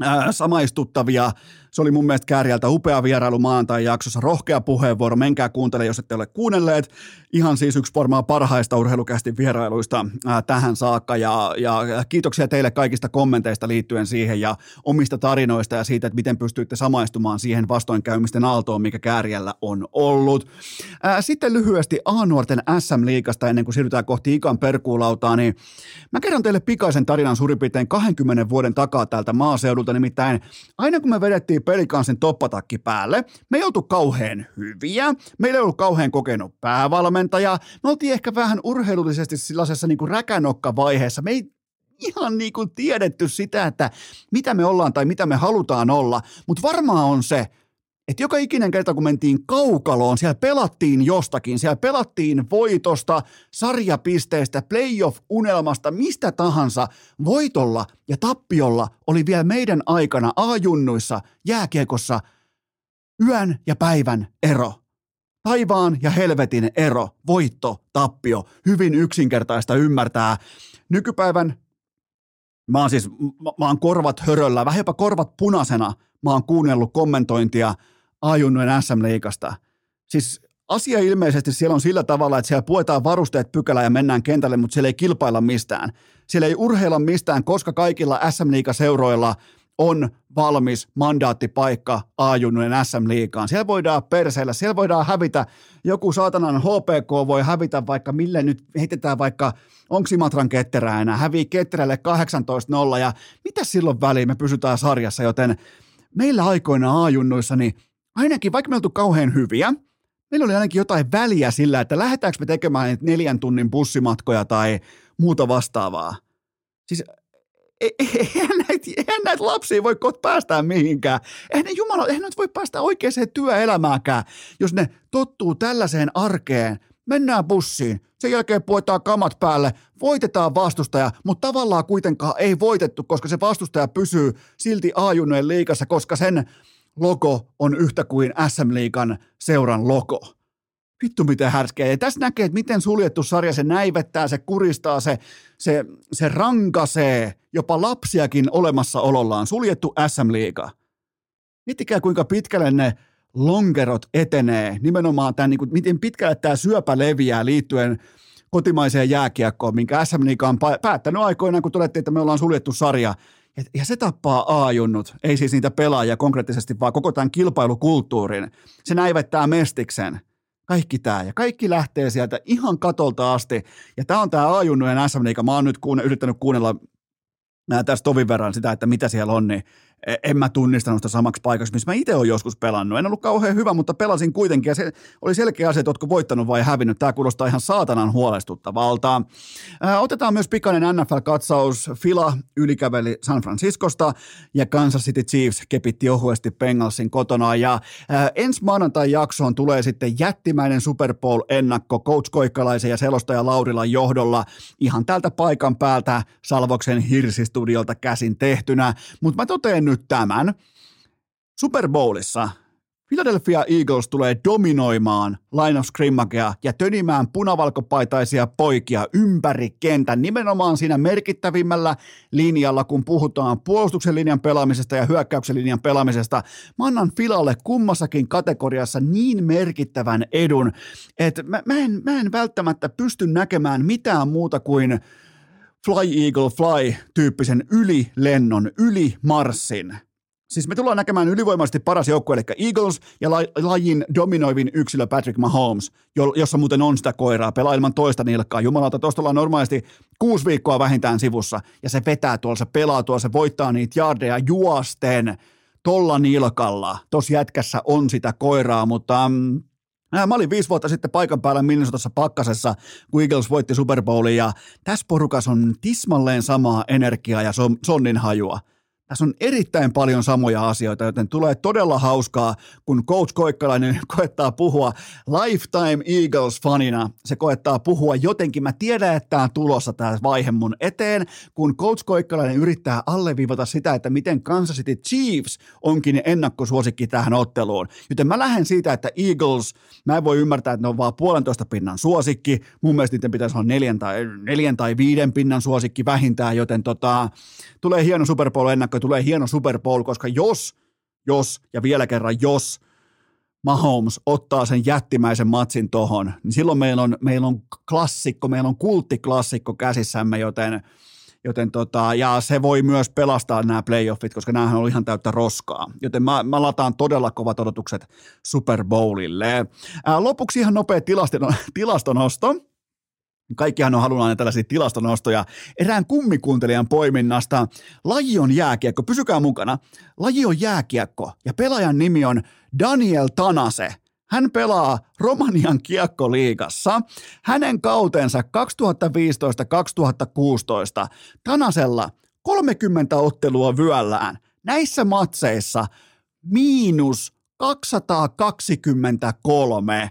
äh, samaistuttavia. Se oli mun mielestä Kääriältä upea vierailu maantai jaksossa, rohkea puheenvuoro, menkää kuuntele, jos ette ole kuunnelleet. Ihan siis yksi varmaan parhaista urheilukästi vierailuista ää, tähän saakka ja, ja kiitoksia teille kaikista kommenteista liittyen siihen ja omista tarinoista ja siitä, että miten pystyitte samaistumaan siihen vastoinkäymisten aaltoon, mikä Kääriällä on ollut. Ää, sitten lyhyesti A-nuorten SM-liikasta ennen kuin siirrytään kohti Ikan perkuulautaa, niin mä kerron teille pikaisen tarinan suurin piirtein 20 vuoden takaa täältä maaseudulta, nimittäin aina kun me vedettiin pelikansin toppatakki päälle. Me ei oltu kauhean hyviä, meillä ei ollut kauhean kokenut päävalmentaja, me oltiin ehkä vähän urheilullisesti sellaisessa niin räkänokka-vaiheessa. Me ei ihan niin kuin tiedetty sitä, että mitä me ollaan tai mitä me halutaan olla, mutta varmaan on se, että joka ikinen kerta, kun mentiin kaukaloon, siellä pelattiin jostakin, siellä pelattiin voitosta, sarjapisteestä, playoff-unelmasta, mistä tahansa, voitolla ja tappiolla oli vielä meidän aikana A-junnuissa, jääkiekossa, yön ja päivän ero. Taivaan ja helvetin ero, voitto, tappio, hyvin yksinkertaista ymmärtää. Nykypäivän, mä oon siis, mä oon korvat höröllä, vähän jopa korvat punaisena, mä oon kuunnellut kommentointia – ajunnojen SM-liikasta. Siis asia ilmeisesti siellä on sillä tavalla, että siellä puetaan varusteet pykälä ja mennään kentälle, mutta siellä ei kilpailla mistään. Siellä ei urheilla mistään, koska kaikilla SM-liigaseuroilla on valmis mandaattipaikka A-junnujen SM-liikaan. Siellä voidaan perseillä, siellä voidaan hävitä, joku saatanan HPK voi hävitä vaikka mille nyt heitetään vaikka, onko Simatran ketterää enää, hävii ketterälle 18-0 ja mitä silloin väliin me pysytään sarjassa, joten meillä aikoina A-junnuissa niin ainakin, vaikka me oltu kauhean hyviä, meillä oli ainakin jotain väliä sillä, että lähdetäänkö me tekemään neljän tunnin bussimatkoja tai muuta vastaavaa. Siis e, e, eihän näitä, eihän näitä lapsia voi kot päästää mihinkään. Eihän ne jumala, eihän näitä voi päästä oikeaan työelämäänkään, jos ne tottuu tällaiseen arkeen. Mennään bussiin, sen jälkeen puetaan kamat päälle, voitetaan vastustaja, mutta tavallaan kuitenkaan ei voitettu, koska se vastustaja pysyy silti A-junnojen liikassa, koska sen logo on yhtä kuin SM Liigan seuran logo. Vittu miten härskeä. Ja tässä näkee, että miten suljettu sarja se näivettää, se kuristaa, se, se, se rankasee jopa lapsiakin olemassaolollaan. Suljettu SM Liiga. Miettikää kuinka pitkälle ne lonkerot etenee, nimenomaan tämän, niin kuin, miten pitkälle tämä syöpä leviää liittyen kotimaiseen jääkiekkoon, minkä SM Liiga on päättänyt aikoinaan, kun todettiin, että me ollaan suljettu sarja – ja, ja se tappaa aajunnut, ei siis niitä pelaajia konkreettisesti, vaan koko tämän kilpailukulttuurin. Se näivettää mestiksen. Kaikki tämä. Ja kaikki lähtee sieltä ihan katolta asti. Ja tämä on tämä aajunnujen SM Liiga. Mä oon nyt kuunne, yrittänyt kuunnella tästä tovin verran sitä, että mitä siellä on, niin en mä tunnistanut sitä samaksi paikaksi, missä mä itse olen joskus pelannut. En ollut kauhean hyvä, mutta pelasin kuitenkin ja se oli selkeä asia, että ootko voittanut vai hävinnyt. Tämä kuulostaa ihan saatanan huolestuttavalta. Otetaan myös pikainen NFL-katsaus. Fila ylikäveli San Franciscosta ja Kansas City Chiefs kepitti ohuesti Bengalsin kotona. Ja ensi maanantai jaksoon tulee sitten jättimäinen Super Bowl-ennakko Coach Koikkalaisen ja selostaja Laurilan johdolla ihan tältä paikan päältä Salvoksen Hirsistudiolta käsin tehtynä. Mutta mä toteen nyt tämän. Super Bowlissa Philadelphia Eagles tulee dominoimaan line of scrimmagea ja tönimään punavalkopaitaisia poikia ympäri kentän, nimenomaan siinä merkittävimmällä linjalla, kun puhutaan puolustuksen linjan pelaamisesta ja hyökkäyksen linjan pelaamisesta. Mä annan Filalle kummassakin kategoriassa niin merkittävän edun, että mä, mä, en, mä en välttämättä pysty näkemään mitään muuta kuin Fly Eagle Fly-tyyppisen ylilennon, ylimarssin. Siis me tullaan näkemään ylivoimaisesti paras joukkue, eli Eagles ja lajin dominoivin yksilö Patrick Mahomes, jossa muuten on sitä koiraa, pelaa ilman toista nilkkaa. Jumalauta, tuosta ollaan normaalisti kuusi viikkoa vähintään sivussa, ja se vetää tuolla, se pelaa tuolla, se voittaa niitä jardeja juosten tolla nilkalla. Tuossa jätkässä on sitä koiraa, mutta mm, Mä olin viisi vuotta sitten paikan päällä Minnesotassa pakkasessa, kun Eagles voitti Super Bowlin ja tässä porukassa on tismalleen samaa energiaa ja sonnin hajua. Tässä on erittäin paljon samoja asioita, joten tulee todella hauskaa, kun Coach Koikkalainen koettaa puhua Lifetime Eagles-fanina. Se koettaa puhua jotenkin. Mä tiedän, että tämä on tulossa tämä vaihe mun eteen, kun Coach Koikkalainen yrittää alleviivata sitä, että miten Kansas City Chiefs onkin ennakkosuosikki tähän otteluun. Joten mä lähden siitä, että Eagles, mä en voi ymmärtää, että ne on vaan puolentoista pinnan suosikki. Mun mielestä niiden pitäisi olla neljän tai, neljän tai viiden pinnan suosikki vähintään, joten tota, tulee hieno Super Bowl-ennakko vaikka tulee hieno Super Bowl, koska jos, jos ja vielä kerran jos Mahomes ottaa sen jättimäisen matsin tohon, niin silloin meillä on, meillä on klassikko, meillä on kulttiklassikko käsissämme, joten, joten tota, ja se voi myös pelastaa nämä playoffit, koska nämähän on ihan täyttä roskaa. Joten mä, mä lataan todella kovat odotukset Super Bowlille. Ää, lopuksi ihan nopea tilaston, tilastonosto. Kaikkihan on halunnut tällaisia tilastonostoja erään kummikuuntelijan poiminnasta. Laji on jääkiekko, pysykää mukana. Laji on jääkiekko ja pelaajan nimi on Daniel Tanase. Hän pelaa Romanian kiekkoliigassa. Hänen kautensa 2015-2016 Tanasella 30 ottelua vyöllään. Näissä matseissa miinus 223.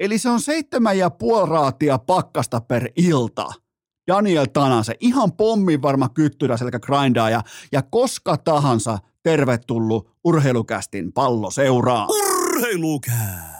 Eli se on seitsemän ja puoli raatia pakkasta per ilta. Daniel Tanase, ihan pommin varma kyttyrä selkä grindaa ja, koska tahansa tervetullut urheilukästin palloseuraan. Urheilukää!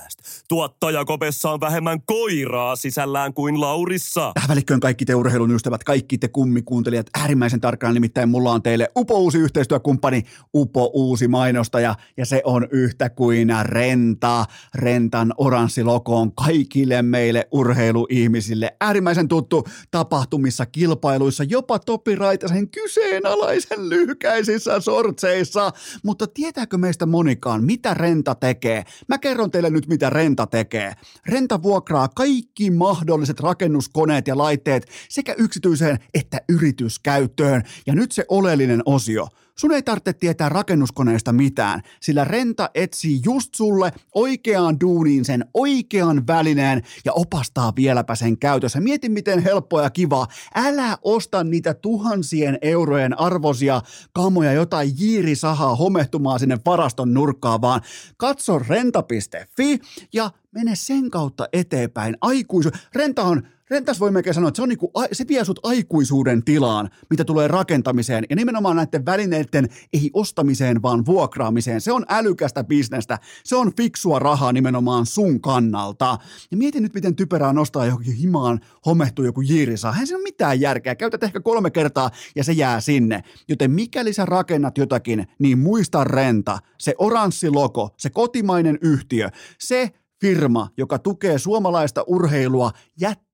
Tuottaja Kopessa on vähemmän koiraa sisällään kuin Laurissa. Tähän välikköön kaikki te urheilun ystävät, kaikki te kummikuuntelijat, äärimmäisen tarkkaan nimittäin mulla on teille Upo uusi yhteistyökumppani, Upo uusi mainostaja ja se on yhtä kuin Renta. Rentan oranssi logo on kaikille meille urheiluihmisille äärimmäisen tuttu tapahtumissa, kilpailuissa, jopa Topi Raitasen kyseenalaisen lyhkäisissä sortseissa. Mutta tietääkö meistä monikaan, mitä Renta tekee? Mä kerron teille nyt, mitä Renta tekee. Renta vuokraa kaikki mahdolliset rakennuskoneet ja laitteet sekä yksityiseen että yrityskäyttöön. Ja nyt se oleellinen osio – Sun ei tarvitse tietää rakennuskoneesta mitään, sillä Renta etsii just sulle oikeaan duuniin sen oikean välineen ja opastaa vieläpä sen käytössä. Mieti miten helppoa ja kivaa. Älä osta niitä tuhansien eurojen arvosia kamoja jotain jiirisahaa homehtumaan sinne varaston nurkkaan, vaan katso renta.fi ja mene sen kautta eteenpäin. Aikuisu. Renta on Rentas voi melkein sanoa, että se, on niinku, se vie sut aikuisuuden tilaan, mitä tulee rakentamiseen ja nimenomaan näiden välineiden ei ostamiseen, vaan vuokraamiseen. Se on älykästä bisnestä, se on fiksua rahaa nimenomaan sun kannalta. Ja mieti nyt, miten typerää nostaa johonkin himaan homehtuu joku jiirisa. Eihän se ole mitään järkeä. Käytät ehkä kolme kertaa ja se jää sinne. Joten mikäli sä rakennat jotakin, niin muista renta. Se oranssi logo, se kotimainen yhtiö, se firma, joka tukee suomalaista urheilua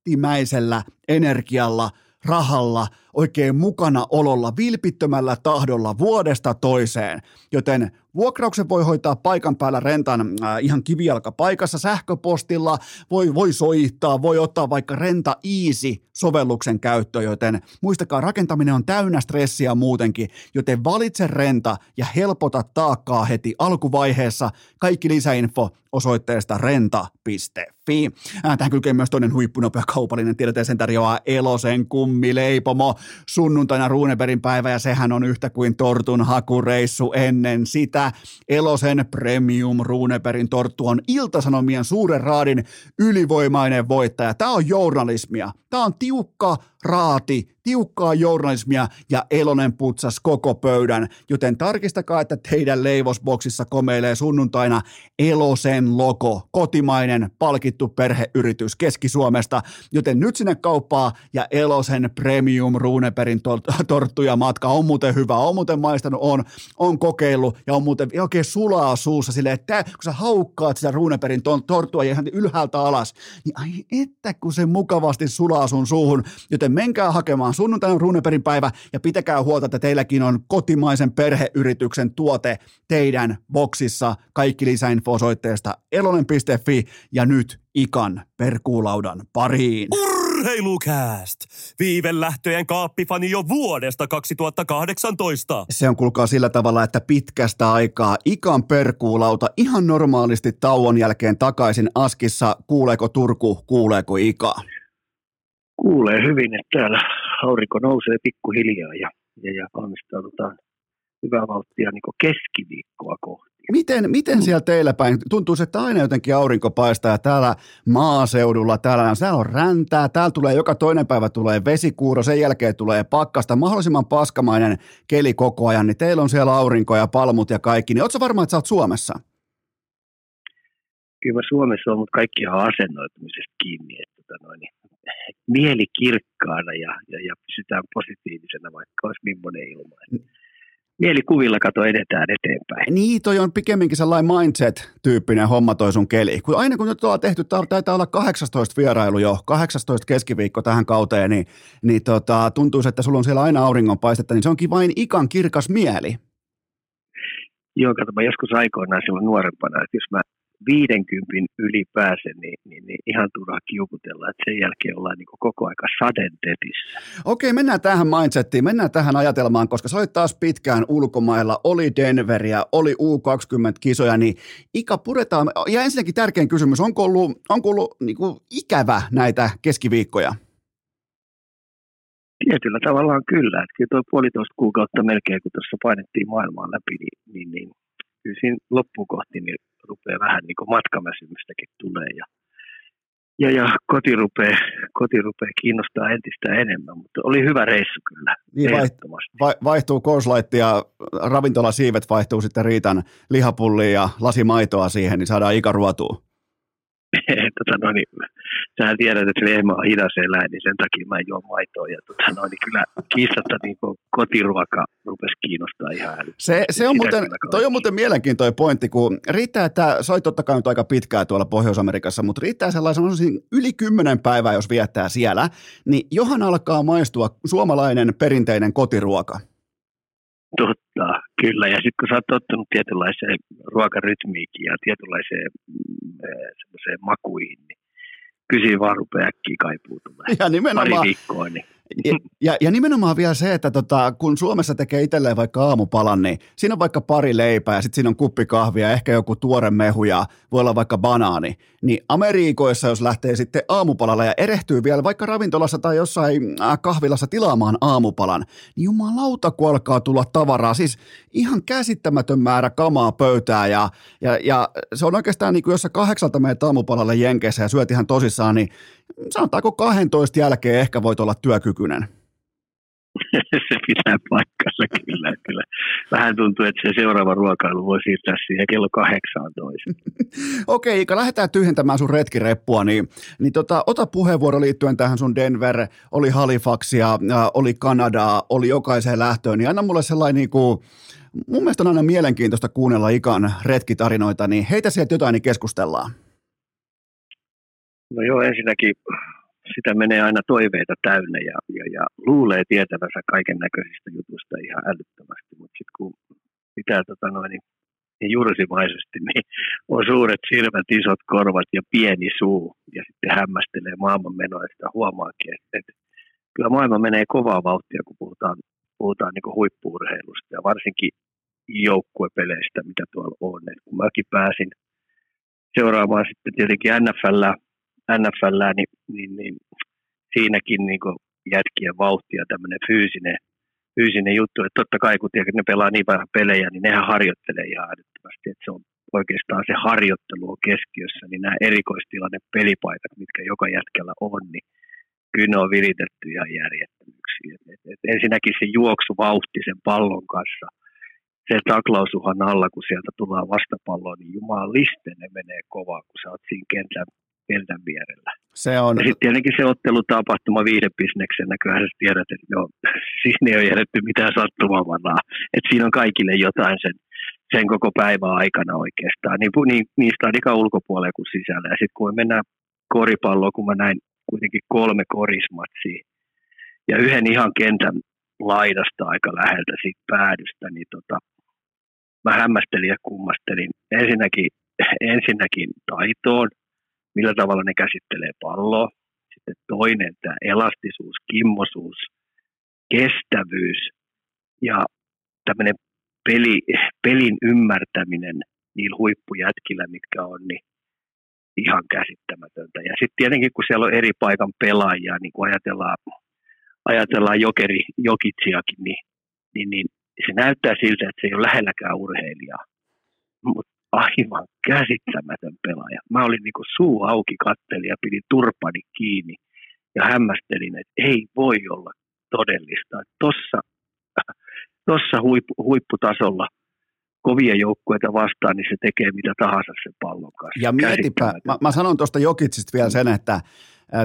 jättimäisellä energialla, rahalla, oikein mukana ololla, vilpittömällä tahdolla vuodesta toiseen. Joten vuokrauksen voi hoitaa paikan päällä rentan äh, ihan kivijalka paikassa sähköpostilla, voi, voi soittaa, voi ottaa vaikka Renta Easy sovelluksen käyttöön, joten muistakaa, rakentaminen on täynnä stressiä muutenkin, joten valitse Renta ja helpota taakkaa heti alkuvaiheessa. Kaikki lisäinfo osoitteesta renta.fi. Äh, tähän kylkee myös toinen huippunopea kaupallinen tiedote, sen tarjoaa Elosen kummileipomo sunnuntaina Ruuneberin päivä ja sehän on yhtä kuin tortun hakureissu ennen sitä. Elosen Premium Ruuneberin torttu on Iltasanomien suuren raadin ylivoimainen voittaja. Tämä on journalismia. Tämä on tiukka raati, tiukkaa journalismia ja Elonen putsas koko pöydän, joten tarkistakaa, että teidän leivosboksissa komeilee sunnuntaina Elosen logo, kotimainen palkittu perheyritys Keski-Suomesta, joten nyt sinne kauppaa ja Elosen Premium Runeperin torttuja matka on muuten hyvä, on muuten maistanut, on, on kokeillut ja on muuten oikein sulaa suussa silleen, että kun sä haukkaat sitä Runeperin torttua ihan ylhäältä alas, niin ai että kun se mukavasti sulaa sun suuhun, joten menkää hakemaan sunnuntaina Runeperin päivä ja pitäkää huolta, että teilläkin on kotimaisen perheyrityksen tuote teidän boksissa. Kaikki lisäinfo osoitteesta elonen.fi ja nyt ikan perkuulaudan pariin. Urheilukääst! Viivelähtöjen kaappifani jo vuodesta 2018. Se on kuulkaa sillä tavalla, että pitkästä aikaa ikan perkuulauta ihan normaalisti tauon jälkeen takaisin Askissa. Kuuleeko Turku, kuuleeko Ika? Kuulee hyvin, että täällä aurinko nousee pikkuhiljaa ja, ja, ja valmistaudutaan hyvää vauhtia niin keskiviikkoa kohti. Miten, miten siellä teillä päin? Tuntuu, että aina jotenkin aurinko paistaa ja täällä maaseudulla, täällä, täällä on räntää, täällä tulee joka toinen päivä tulee vesikuuro, sen jälkeen tulee pakkasta, mahdollisimman paskamainen keli koko ajan, niin teillä on siellä aurinko ja palmut ja kaikki, niin ootko varma, että sä oot Suomessa? Kyllä mä Suomessa on, mutta kaikki on asennoitumisesta kiinni, että tota noin, niin mieli kirkkaana ja, ja, ja pysytään positiivisena, vaikka olisi millainen ilma. Mielikuvilla kato edetään eteenpäin. Niin, toi on pikemminkin sellainen mindset-tyyppinen homma toi sun keli. Kun aina kun nyt ollaan tehty, taitaa olla 18 vierailu jo, 18 keskiviikko tähän kauteen, niin, niin tota, tuntuu, että sulla on siellä aina auringonpaistetta, niin se onkin vain ikan kirkas mieli. Joo, kato, mä joskus aikoinaan silloin nuorempana, että jos mä 50 yli pääse, niin, niin, niin ihan turhaa kiukutella, että sen jälkeen ollaan niin koko aika sadentetissä. Okei, mennään tähän mindsettiin, mennään tähän ajatelmaan, koska sä olit taas pitkään ulkomailla, oli Denveria, oli U20-kisoja, niin ikä puretaan. Ja ensinnäkin tärkein kysymys, onko ollut, onko ollut niin kuin ikävä näitä keskiviikkoja? Tietyllä tavallaan kyllä. Että kyllä tuo puolitoista kuukautta melkein, kun tuossa painettiin maailmaa läpi, niin, niin, niin kyllä siinä loppukohti niin rupeaa vähän niin kuin matkamäsymystäkin tulee ja ja, ja koti, rupeaa, koti rupeaa kiinnostaa entistä enemmän, mutta oli hyvä reissu kyllä, niin vai, vaihtuu Corslight ja ravintolasiivet vaihtuu sitten Riitan lihapulliin ja lasimaitoa siihen, niin saadaan ikäruotua. tota, no niin, sähän tiedät, että lehmä on hidas eläin, niin sen takia mä juon maitoa. Ja tota, no, niin kyllä kiistatta niin kotiruoka rupesi kiinnostaa ihan Se, se on muuten, toi on muuten mielenkiintoinen pointti, kun riittää, että sä totta kai nyt aika pitkää tuolla Pohjois-Amerikassa, mutta riittää sellaisen yli kymmenen päivää, jos viettää siellä, niin johan alkaa maistua suomalainen perinteinen kotiruoka. Totta, kyllä. Ja sitten kun sä oot tottunut tietynlaiseen ruokarytmiikin ja tietynlaiseen mm, makuihin, niin kyllä vaan rupeaa äkkiä kaipuu tulee. Ja nimenomaan, Pari viikkoa, niin ja, ja, ja nimenomaan vielä se, että tota, kun Suomessa tekee itselleen vaikka aamupalan, niin siinä on vaikka pari leipää ja sitten siinä on kuppi kahvia, ehkä joku tuore mehu ja voi olla vaikka banaani. Niin Amerikoissa, jos lähtee sitten aamupalalla ja erehtyy vielä vaikka ravintolassa tai jossain äh, kahvilassa tilaamaan aamupalan, niin jumalauta, kun alkaa tulla tavaraa. Siis ihan käsittämätön määrä kamaa pöytää ja, ja, ja se on oikeastaan niin kuin jos sä kahdeksalta meet aamupalalle Jenkeissä ja syöt ihan tosissaan, niin sanotaanko 12 jälkeen ehkä voit olla työkykyinen? se pitää paikkansa kyllä, kyllä. Vähän tuntuu, että se seuraava ruokailu voi siirtää siihen kello 18. Okei, Ika, lähdetään tyhjentämään sun retkireppua, niin, niin tota, ota puheenvuoro liittyen tähän sun Denver, oli Halifaxia, oli Kanadaa, oli jokaiseen lähtöön, niin anna mulle sellainen niin kuin, mun mielestä on aina mielenkiintoista kuunnella Ikan retkitarinoita, niin heitä sieltä jotain, niin keskustellaan. No joo, ensinnäkin sitä menee aina toiveita täynnä ja, ja, ja luulee tietävänsä kaiken näköisistä jutusta ihan älyttömästi, mutta sitten kun pitää tota noin, niin, niin jursimaisesti, niin on suuret silmät, isot korvat ja pieni suu ja sitten hämmästelee maailman menoa ja sitä huomaakin, että, että kyllä maailma menee kovaa vauhtia, kun puhutaan, puhutaan niin huippuurheilusta ja varsinkin joukkuepeleistä, mitä tuolla on. Et kun mäkin pääsin seuraamaan sitten tietenkin NFL NFL, niin, niin, niin siinäkin niin jätkien vauhti ja tämmöinen fyysinen, fyysinen juttu. Että totta kai kun tiedät, ne pelaa niin vähän pelejä, niin nehän harjoittelee ihan älyttömästi. Että se on oikeastaan se harjoittelu on keskiössä, niin nämä erikoistilanne pelipaikat, mitkä joka jätkällä on, niin kyllä ne on viritetty ihan järjettömyyksiin. Et, et, et ensinnäkin se juoksuvauhti sen pallon kanssa, se taklausuhan alla, kun sieltä tulee vastapalloa, niin jumaliste ne menee kovaa, kun sä oot siinä kentän kentän vierellä. Se on... Ja sitten tietenkin se ottelutapahtuma viidebisneksenä, kyllähän sä tiedät, että joo, siinä ei ole jätetty mitään sattumavaraa. Että siinä on kaikille jotain sen, sen koko päivän aikana oikeastaan, niin, niin niistä on ulkopuolella kuin sisällä. Ja sitten kun me mennään koripalloon, kun mä näin kuitenkin kolme korismatsia ja yhden ihan kentän laidasta aika läheltä siitä päädystä, niin tota, mä hämmästelin ja kummastelin ensinnäkin, ensinnäkin taitoon, millä tavalla ne käsittelee palloa. Sitten toinen, tämä elastisuus, kimmosuus, kestävyys ja tämmöinen peli, pelin ymmärtäminen niillä huippujätkillä, mitkä on, niin ihan käsittämätöntä. Ja sitten tietenkin, kun siellä on eri paikan pelaajia, niin kun ajatellaan, ajatellaan jokeri, jokitsiakin, niin, niin, niin se näyttää siltä, että se ei ole lähelläkään urheilijaa. Mutta aivan käsittämätön pelaaja. Mä olin niin kuin suu auki katteli ja pidin turpani kiinni ja hämmästelin, että ei voi olla todellista. Tuossa tossa huippu, huipputasolla kovia joukkueita vastaan, niin se tekee mitä tahansa sen pallon kanssa. Ja mietipä, mä, mä sanon tuosta Jokitsista vielä sen, että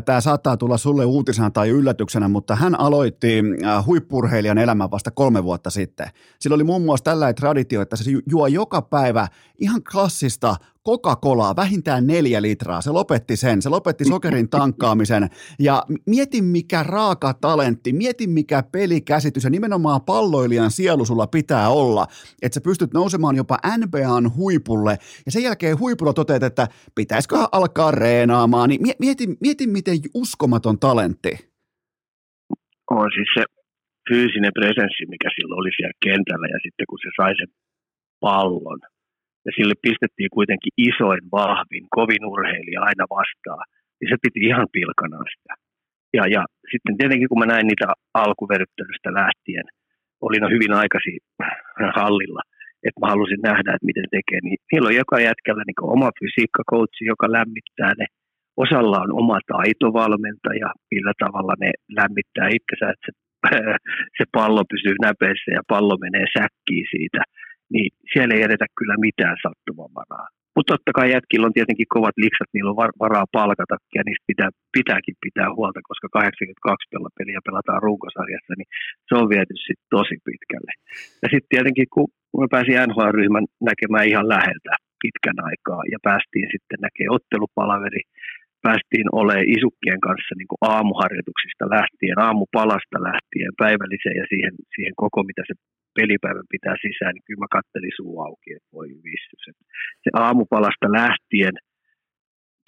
Tämä saattaa tulla sulle uutisena tai yllätyksenä, mutta hän aloitti huippurheilijan elämän vasta kolme vuotta sitten. Sillä oli muun muassa tällainen traditio, että se juo joka päivä ihan klassista Coca-Colaa, vähintään neljä litraa. Se lopetti sen, se lopetti sokerin tankkaamisen. Ja mieti mikä raaka talentti, mieti mikä pelikäsitys ja nimenomaan palloilijan sielu sulla pitää olla, että sä pystyt nousemaan jopa NBAn huipulle ja sen jälkeen huipulla toteat, että pitäisikö alkaa reenaamaan. Niin mieti, mieti miten uskomaton talentti. On siis se fyysinen presenssi, mikä silloin oli siellä kentällä ja sitten kun se sai sen pallon – ja sille pistettiin kuitenkin isoin, vahvin, kovin urheilija aina vastaan, niin se piti ihan pilkanaan sitä. Ja, ja sitten tietenkin kun mä näin niitä alkuveryttelystä lähtien, olin hyvin aikaisin hallilla, että mä halusin nähdä, että miten tekee, niin niillä on joka jätkällä niin oma fysiikkakoutsi, joka lämmittää ne. Osalla on oma taitovalmentaja, millä tavalla ne lämmittää itsensä, että se, se pallo pysyy näpeissä ja pallo menee säkkiin siitä. Niin siellä ei edetä kyllä mitään sattumavaraa. Mutta totta kai jätkillä on tietenkin kovat liksat, niillä on varaa palkata ja niistä pitää, pitääkin pitää huolta, koska 82 peliä pelataan runkosarjassa, niin se on viety sitten tosi pitkälle. Ja sitten tietenkin, kun mä pääsin NHL-ryhmän näkemään ihan läheltä pitkän aikaa ja päästiin sitten näkemään ottelupalaveri, päästiin olemaan isukkien kanssa niin kuin aamuharjoituksista lähtien, aamupalasta lähtien, päivälliseen ja siihen, siihen koko, mitä se pelipäivän pitää sisään, niin kyllä mä kattelin suu auki, että voi vissys. Se aamupalasta lähtien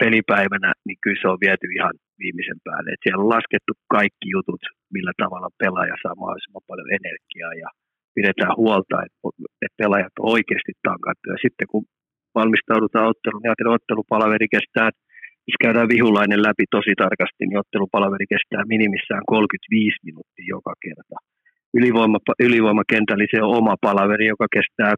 pelipäivänä, niin kyllä se on viety ihan viimeisen päälle. Et siellä on laskettu kaikki jutut, millä tavalla pelaaja saa mahdollisimman paljon energiaa ja pidetään huolta, että, että pelaajat on oikeasti tankattu. Ja sitten kun valmistaudutaan otteluun, niin ottelupalaveri kestää, missä käydään vihulainen läpi tosi tarkasti, niin ottelupalaveri kestää minimissään 35 minuuttia joka kerta ylivoima, ylivoimakentällä se on oma palaveri, joka kestää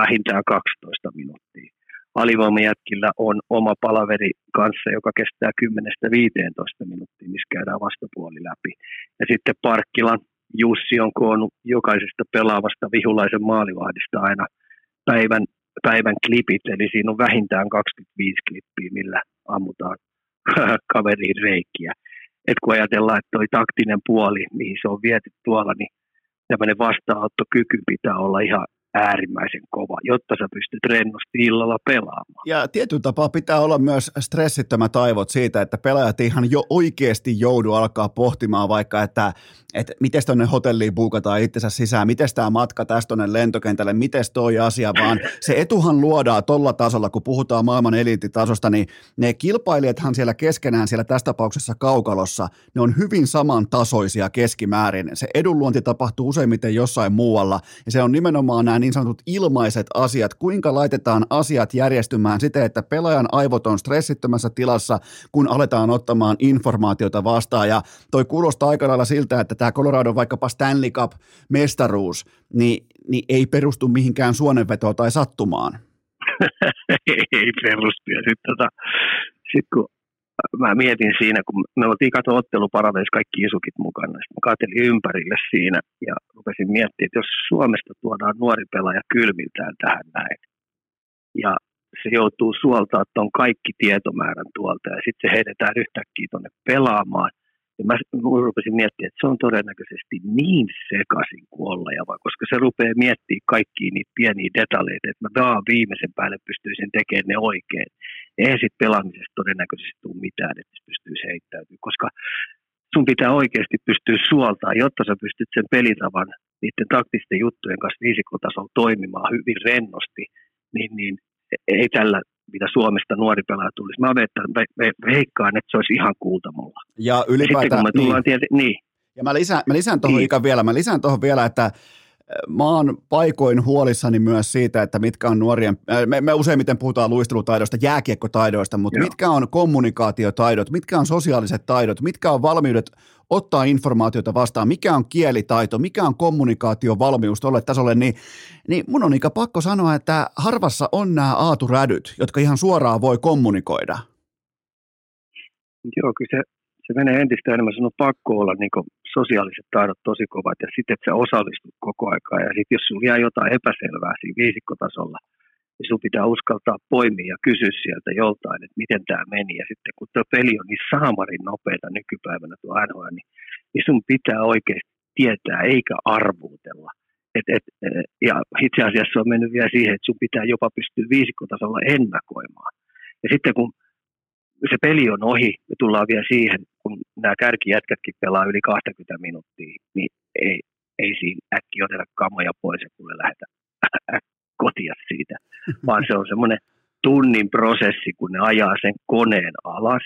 vähintään 12 minuuttia. Alivoimajätkillä on oma palaveri kanssa, joka kestää 10-15 minuuttia, missä käydään vastapuoli läpi. Ja sitten Parkkilan Jussi on koonnut jokaisesta pelaavasta vihulaisen maalivahdista aina päivän, päivän klipit, eli siinä on vähintään 25 klippiä, millä ammutaan kaveriin reikiä. Et kun ajatellaan, että toi taktinen puoli, mihin se on viety tuolla, niin tämmöinen vastaanottokyky pitää olla ihan äärimmäisen kova, jotta sä pystyt rennosti illalla pelaamaan. Ja tietyllä tapaa pitää olla myös stressittömät aivot siitä, että pelaajat ihan jo oikeasti joudu alkaa pohtimaan vaikka, että, että miten tuonne hotelliin buukataan itsensä sisään, miten tämä matka tästä tuonne lentokentälle, miten toi asia, vaan se etuhan luodaan tolla tasolla, kun puhutaan maailman eliittitasosta, niin ne kilpailijathan siellä keskenään siellä tässä tapauksessa kaukalossa, ne on hyvin samantasoisia keskimäärin. Se edunluonti tapahtuu useimmiten jossain muualla, ja se on nimenomaan nämä niin sanotut ilmaiset asiat, kuinka laitetaan asiat järjestymään siten, että pelaajan aivot on stressittömässä tilassa, kun aletaan ottamaan informaatiota vastaan. Ja toi kuulostaa aika lailla siltä, että tämä Colorado vaikkapa Stanley Cup-mestaruus, niin, niin ei perustu mihinkään suonenvetoon tai sattumaan. ei perustu. Ja sitten tota, sit kun mä mietin siinä, kun me oltiin kato otteluparaveissa kaikki isukit mukana. Sitten mä katselin ympärille siinä ja rupesin miettimään, että jos Suomesta tuodaan nuori pelaaja kylmiltään tähän näin, ja se joutuu suoltaa tuon kaikki tietomäärän tuolta, ja sitten se heitetään yhtäkkiä tuonne pelaamaan, ja mä, rupesin miettimään, että se on todennäköisesti niin sekaisin kuin olla, ja vai, koska se rupeaa miettimään kaikkia niitä pieniä detaljeita, että mä vaan viimeisen päälle pystyisin tekemään ne oikein. Eihän sitten pelaamisesta todennäköisesti tule mitään, että se pystyisi heittäytymään, koska sun pitää oikeasti pystyä suoltaan, jotta sä pystyt sen pelitavan niiden taktisten juttujen kanssa viisikotasolla toimimaan hyvin rennosti, niin, niin ei tällä mitä Suomesta nuori pelaaja tulisi. Mä veikkaan, että se olisi ihan kultamalla. Ja ylipäätään, Sitten kun me tullaan niin. Tiety, niin. Ja mä lisään, mä lisään tuohon niin. vielä, mä lisään tuohon vielä, että mä oon paikoin huolissani myös siitä, että mitkä on nuorien, me, me useimmiten puhutaan luistelutaidoista, jääkiekkotaidoista, mutta Joo. mitkä on kommunikaatiotaidot, mitkä on sosiaaliset taidot, mitkä on valmiudet ottaa informaatiota vastaan, mikä on kielitaito, mikä on kommunikaatiovalmius tuolle tasolle, niin, niin mun on pakko sanoa, että harvassa on nämä aaturädyt, jotka ihan suoraan voi kommunikoida. Joo, kyllä se, se menee entistä enemmän, sun on pakko olla niin sosiaaliset taidot tosi kovat ja sitten, että sä osallistut koko aikaa. Ja sitten jos sulla jää jotain epäselvää siinä viisikkotasolla, niin sun pitää uskaltaa poimia ja kysyä sieltä joltain, että miten tämä meni. Ja sitten kun tuo peli on niin saamarin nopeita nykypäivänä tuo NHL, niin, niin sun pitää oikeasti tietää eikä arvuutella. Et, et, ja itse asiassa on mennyt vielä siihen, että sun pitää jopa pystyä viisikkotasolla ennakoimaan. Ja sitten kun se peli on ohi, me tullaan vielä siihen, kun nämä kärkijätkätkin pelaa yli 20 minuuttia, niin ei, ei siinä äkki oteta kamoja pois ja kuule lähdetä kotia siitä, vaan se on semmoinen tunnin prosessi, kun ne ajaa sen koneen alas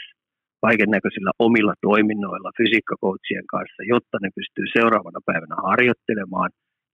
kaiken näköisillä omilla toiminnoilla fysiikkakoutsien kanssa, jotta ne pystyy seuraavana päivänä harjoittelemaan.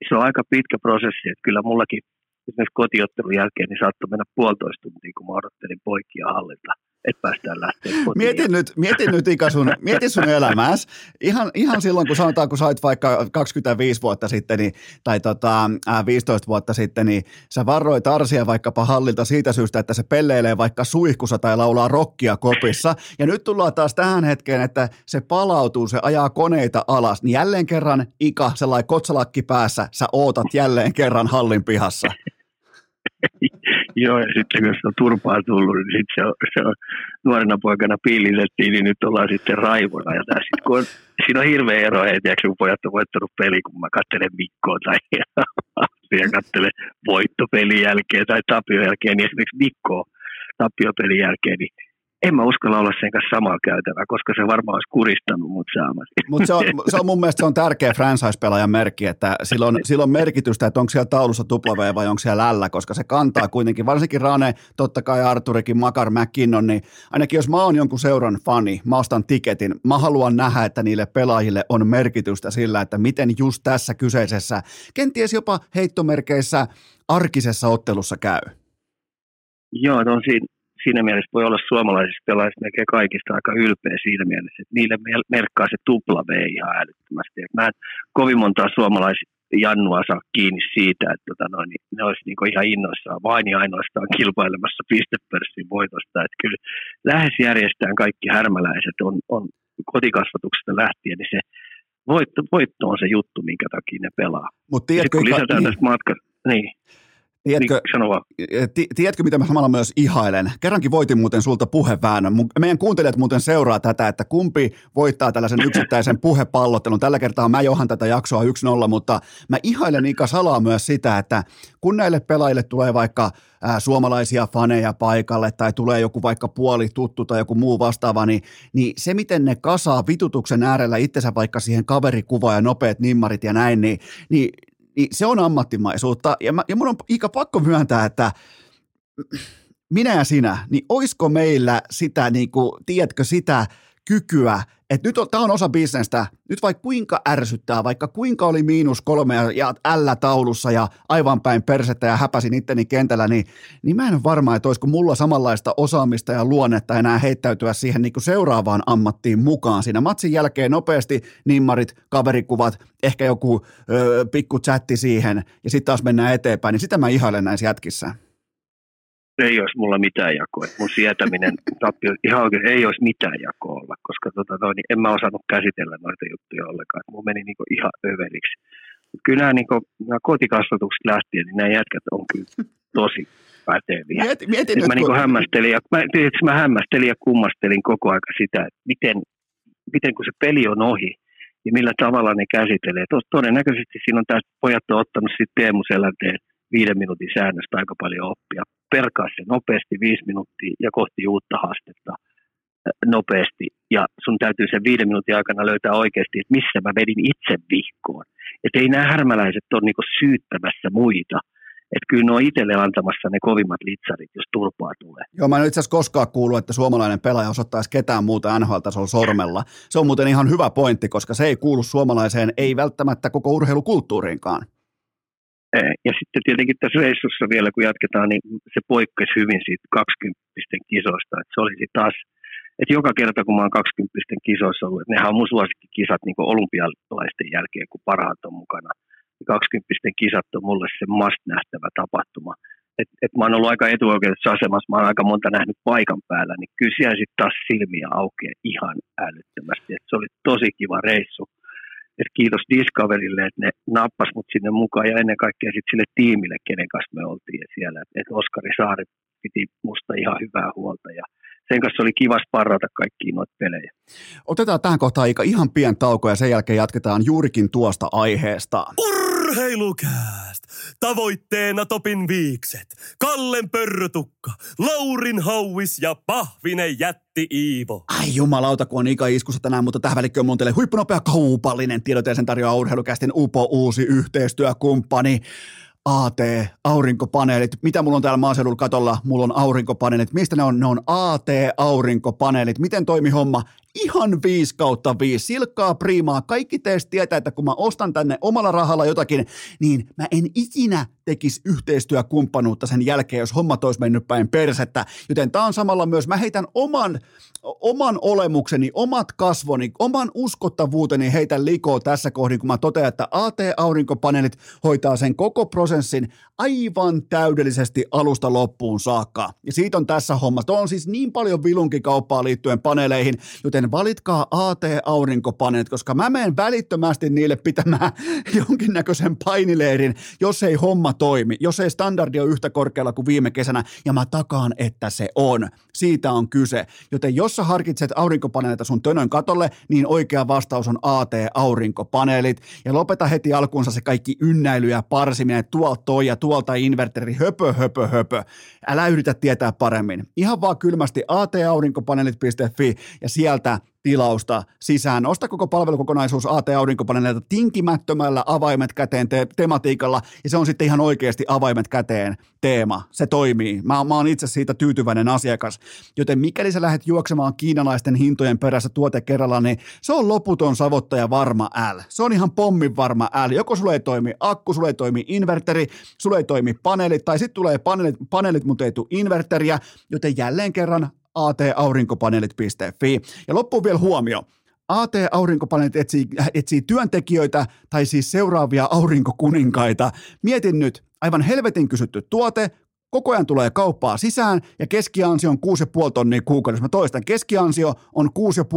Se on aika pitkä prosessi, että kyllä mullakin esimerkiksi kotiottelun jälkeen niin saattoi mennä puolitoista tuntia, kun mä odottelin poikia hallilta että päästään lähteä kotiin. Mietin nyt, mietin nyt Ika sun, mietin sun elämääsi. Ihan, ihan silloin, kun sanotaan, kun sait vaikka 25 vuotta sitten niin, tai tota, 15 vuotta sitten, niin sä varoit Arsia vaikkapa hallilta siitä syystä, että se pelleilee vaikka suihkussa tai laulaa rockia kopissa. Ja nyt tullaan taas tähän hetkeen, että se palautuu, se ajaa koneita alas. Niin jälleen kerran Ika, sellainen kotsalakki päässä, sä ootat jälleen kerran hallin pihassa. Joo, ja sitten kun se on turpaa tullut, niin sitten se se on nuorena poikana piilitettiin, niin nyt ollaan sitten raivona. Ja tässä, kun on, siinä on hirveä ero, ei tiedä, kun pojat on voittanut peli, kun mä katselen Mikkoa tai ja katselen voittopelin jälkeen tai tapion jälkeen, niin esimerkiksi Mikkoa tappiopelin jälkeen, niin en mä uskalla olla sen kanssa samaa käytävää, koska se varmaan olisi kuristanut mut saamassa. Mutta se on, se on mun mielestä se on tärkeä franchise-pelaajan merkki, että sillä on, sillä on merkitystä, että onko siellä taulussa W vai onko siellä L, koska se kantaa kuitenkin, varsinkin Rane, totta kai Arturikin, Makar, McKinnon, niin ainakin jos mä oon jonkun seuran fani, mä ostan tiketin, mä haluan nähdä, että niille pelaajille on merkitystä sillä, että miten just tässä kyseisessä, kenties jopa heittomerkeissä arkisessa ottelussa käy. Joo, on siinä, siinä mielessä voi olla suomalaisista pelaajista melkein kaikista aika ylpeä siinä mielessä, että niille merkkaa se tupla V ihan älyttömästi. Et mä en kovin montaa suomalaisia Jannua saa kiinni siitä, että tota noin, niin ne olisi niin ihan innoissaan vain ja ainoastaan kilpailemassa pistepörssin voitosta. Että kyllä lähes järjestään kaikki härmäläiset on, on kotikasvatuksesta lähtien, niin se voitto, voitto on se juttu, minkä takia ne pelaa. Mutta tiedätkö, kun lisätään niin. tästä matkasta, niin. Tiedätkö, niin, tiedätkö, mitä mä samalla myös ihailen? Kerrankin voitin muuten sulta puheväännön. Meidän kuuntelijat muuten seuraa tätä, että kumpi voittaa tällaisen yksittäisen puhepallottelun. Tällä kertaa mä johan tätä jaksoa 1-0, mutta mä ihailen Ika Salaa myös sitä, että kun näille pelaajille tulee vaikka ää, suomalaisia faneja paikalle tai tulee joku vaikka puoli tuttu tai joku muu vastaava, niin, niin se miten ne kasaa vitutuksen äärellä itsensä vaikka siihen kaverikuvaan ja nopeat nimmarit ja näin, niin, niin niin se on ammattimaisuutta. Ja, mä, ja mun on ikä pakko myöntää, että minä ja sinä, niin oisko meillä sitä, niin kuin, tiedätkö, sitä kykyä, että nyt on, tämä on osa bisnestä, nyt vaikka kuinka ärsyttää, vaikka kuinka oli miinus kolme ja, ja L-taulussa ja aivan päin persettä ja häpäsin itteni kentällä, niin, niin mä en ole varma, että olisiko mulla samanlaista osaamista ja luonnetta enää heittäytyä siihen niin kuin seuraavaan ammattiin mukaan. Siinä matsin jälkeen nopeasti nimmarit, kaverikuvat, ehkä joku ö, pikku chatti siihen ja sitten taas mennään eteenpäin, niin sitä mä ihailen näissä jätkissä ei olisi mulla mitään jakoa. Et mun sietäminen tappio, ihan oikein ei olisi mitään jakoa olla, koska tota, toi, niin en mä osannut käsitellä noita juttuja ollenkaan. Mun meni niinku ihan överiksi. Mut kyllä nämä, niinku, nämä kotikasvatukset lähtien, niin nämä jätkät on kyllä tosi päteviä. Mieti, mieti nyt, mä, niinku kun... hämmästelin, ja, mä, mä hämmästelin ja kummastelin koko aika sitä, että miten, miten kun se peli on ohi, niin millä tavalla ne käsittelee. Tos, todennäköisesti siinä on tästä pojat on ottanut sitten Teemu Selänteen viiden minuutin säännöstä aika paljon oppia perkaa se nopeasti viisi minuuttia ja kohti uutta haastetta nopeasti. Ja sun täytyy sen viiden minuutin aikana löytää oikeasti, että missä mä vedin itse vihkoon. Että ei nämä härmäläiset ole niinku syyttämässä muita. Että kyllä ne on itselle antamassa ne kovimmat litsarit, jos turpaa tulee. Joo, mä en itse asiassa koskaan kuullut, että suomalainen pelaaja osoittaisi ketään muuta NHL-tasolla sormella. Se on muuten ihan hyvä pointti, koska se ei kuulu suomalaiseen, ei välttämättä koko urheilukulttuuriinkaan. Ja sitten tietenkin tässä reissussa vielä, kun jatketaan, niin se poikkesi hyvin siitä 20 kisoista. Että se olisi taas, että joka kerta kun mä oon 20 kisoissa ollut, että nehän on mun suosikkikisat niin olympialaisten jälkeen, kun parhaat on mukana. 20 kisat on mulle se must nähtävä tapahtuma. Et, et mä oon ollut aika etuoikeudessa asemassa, mä oon aika monta nähnyt paikan päällä, niin kyllä siellä sitten taas silmiä aukeaa ihan älyttömästi. Et se oli tosi kiva reissu että kiitos Discoverille, että ne nappas mut sinne mukaan ja ennen kaikkea sitten sille tiimille, kenen kanssa me oltiin siellä. Että Oskari Saari piti musta ihan hyvää huolta ja sen kanssa oli kiva sparrata kaikkiin noita pelejä. Otetaan tähän kohtaan Ika ihan pien tauko ja sen jälkeen jatketaan juurikin tuosta aiheesta. Urheilukääst! Tavoitteena Topin viikset, Kallen pörrötukka, Laurin hauis ja Pahvinen jätti Iivo. Ai jumalauta, kun on Ika iskussa tänään, mutta tähän välikköön mun teille huippunopea kaupallinen tiedote tarjoaa urheilukästin upo uusi yhteistyökumppani. AT, aurinkopaneelit. Mitä mulla on täällä maaseudulla katolla? Mulla on aurinkopaneelit. Mistä ne on? Ne on AT, aurinkopaneelit. Miten toimi homma? Ihan 5 kautta 5, silkkaa priimaa. Kaikki teistä tietää, että kun mä ostan tänne omalla rahalla jotakin, niin mä en ikinä tekisi yhteistyökumppanuutta sen jälkeen, jos homma olisi mennyt päin persettä. Joten tämä on samalla myös, mä heitän oman, oman olemukseni, omat kasvoni, oman uskottavuuteni heitän likoa tässä kohdin, kun mä totean, että AT-aurinkopaneelit hoitaa sen koko prosessin aivan täydellisesti alusta loppuun saakka. Ja siitä on tässä homma. Tuo on siis niin paljon vilunkikauppaa liittyen paneeleihin, joten valitkaa AT-aurinkopaneelit, koska mä menen välittömästi niille pitämään jonkinnäköisen painileirin, jos ei homma toimi, jos ei standardi ole yhtä korkealla kuin viime kesänä, ja mä takaan, että se on. Siitä on kyse. Joten jos sä harkitset aurinkopaneelita sun tönön katolle, niin oikea vastaus on AT-aurinkopaneelit. Ja lopeta heti alkuunsa se kaikki ynnäily ja parsiminen, tuolta toi ja tuolta inverteri, höpö, höpö, höpö. Älä yritä tietää paremmin. Ihan vaan kylmästi ataurinkopaneelit.fi ja sieltä tilausta sisään. Osta koko palvelukokonaisuus AT-aurinkopaneeleilta tinkimättömällä avaimet käteen te- tematiikalla, ja se on sitten ihan oikeasti avaimet käteen teema. Se toimii. Mä, mä oon itse siitä tyytyväinen asiakas. Joten mikäli sä lähdet juoksemaan kiinalaisten hintojen perässä tuote kerralla, niin se on loputon savottaja varma L. Se on ihan pommin varma L. Joko sulle ei toimi akku, sulle ei toimi inverteri, sulle ei toimi paneelit, tai sitten tulee paneelit, paneelit mutta ei tule inverteriä, joten jälleen kerran ataurinkopaneelit.fi. Ja loppuun vielä huomio. AT-aurinkopaneelit etsii, etsii työntekijöitä tai siis seuraavia aurinkokuninkaita. Mietin nyt, aivan helvetin kysytty tuote, koko ajan tulee kauppaa sisään ja keskiansio on 6,5 tonnia kuukaudessa. Mä toistan, keskiansio on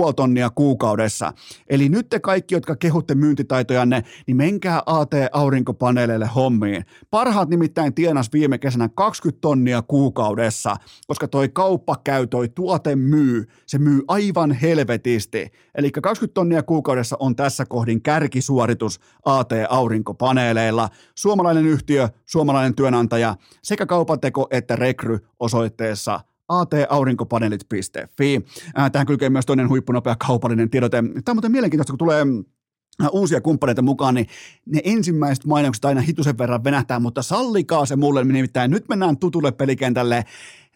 6,5 tonnia kuukaudessa. Eli nyt te kaikki, jotka kehutte myyntitaitojanne, niin menkää AT-aurinkopaneeleille hommiin. Parhaat nimittäin tienas viime kesänä 20 tonnia kuukaudessa, koska toi kauppa käy, toi tuote myy. Se myy aivan helvetisti. Eli 20 tonnia kuukaudessa on tässä kohdin kärkisuoritus AT-aurinkopaneeleilla. Suomalainen yhtiö, suomalainen työnantaja sekä kaupan teko että rekry osoitteessa ataurinkopaneelit.fi. Tähän kylkee myös toinen huippunopea kaupallinen tiedote. Tämä on muuten mielenkiintoista, kun tulee uusia kumppaneita mukaan, niin ne ensimmäiset mainokset aina hitusen verran venähtää, mutta sallikaa se mulle, nimittäin nyt mennään tutulle pelikentälle.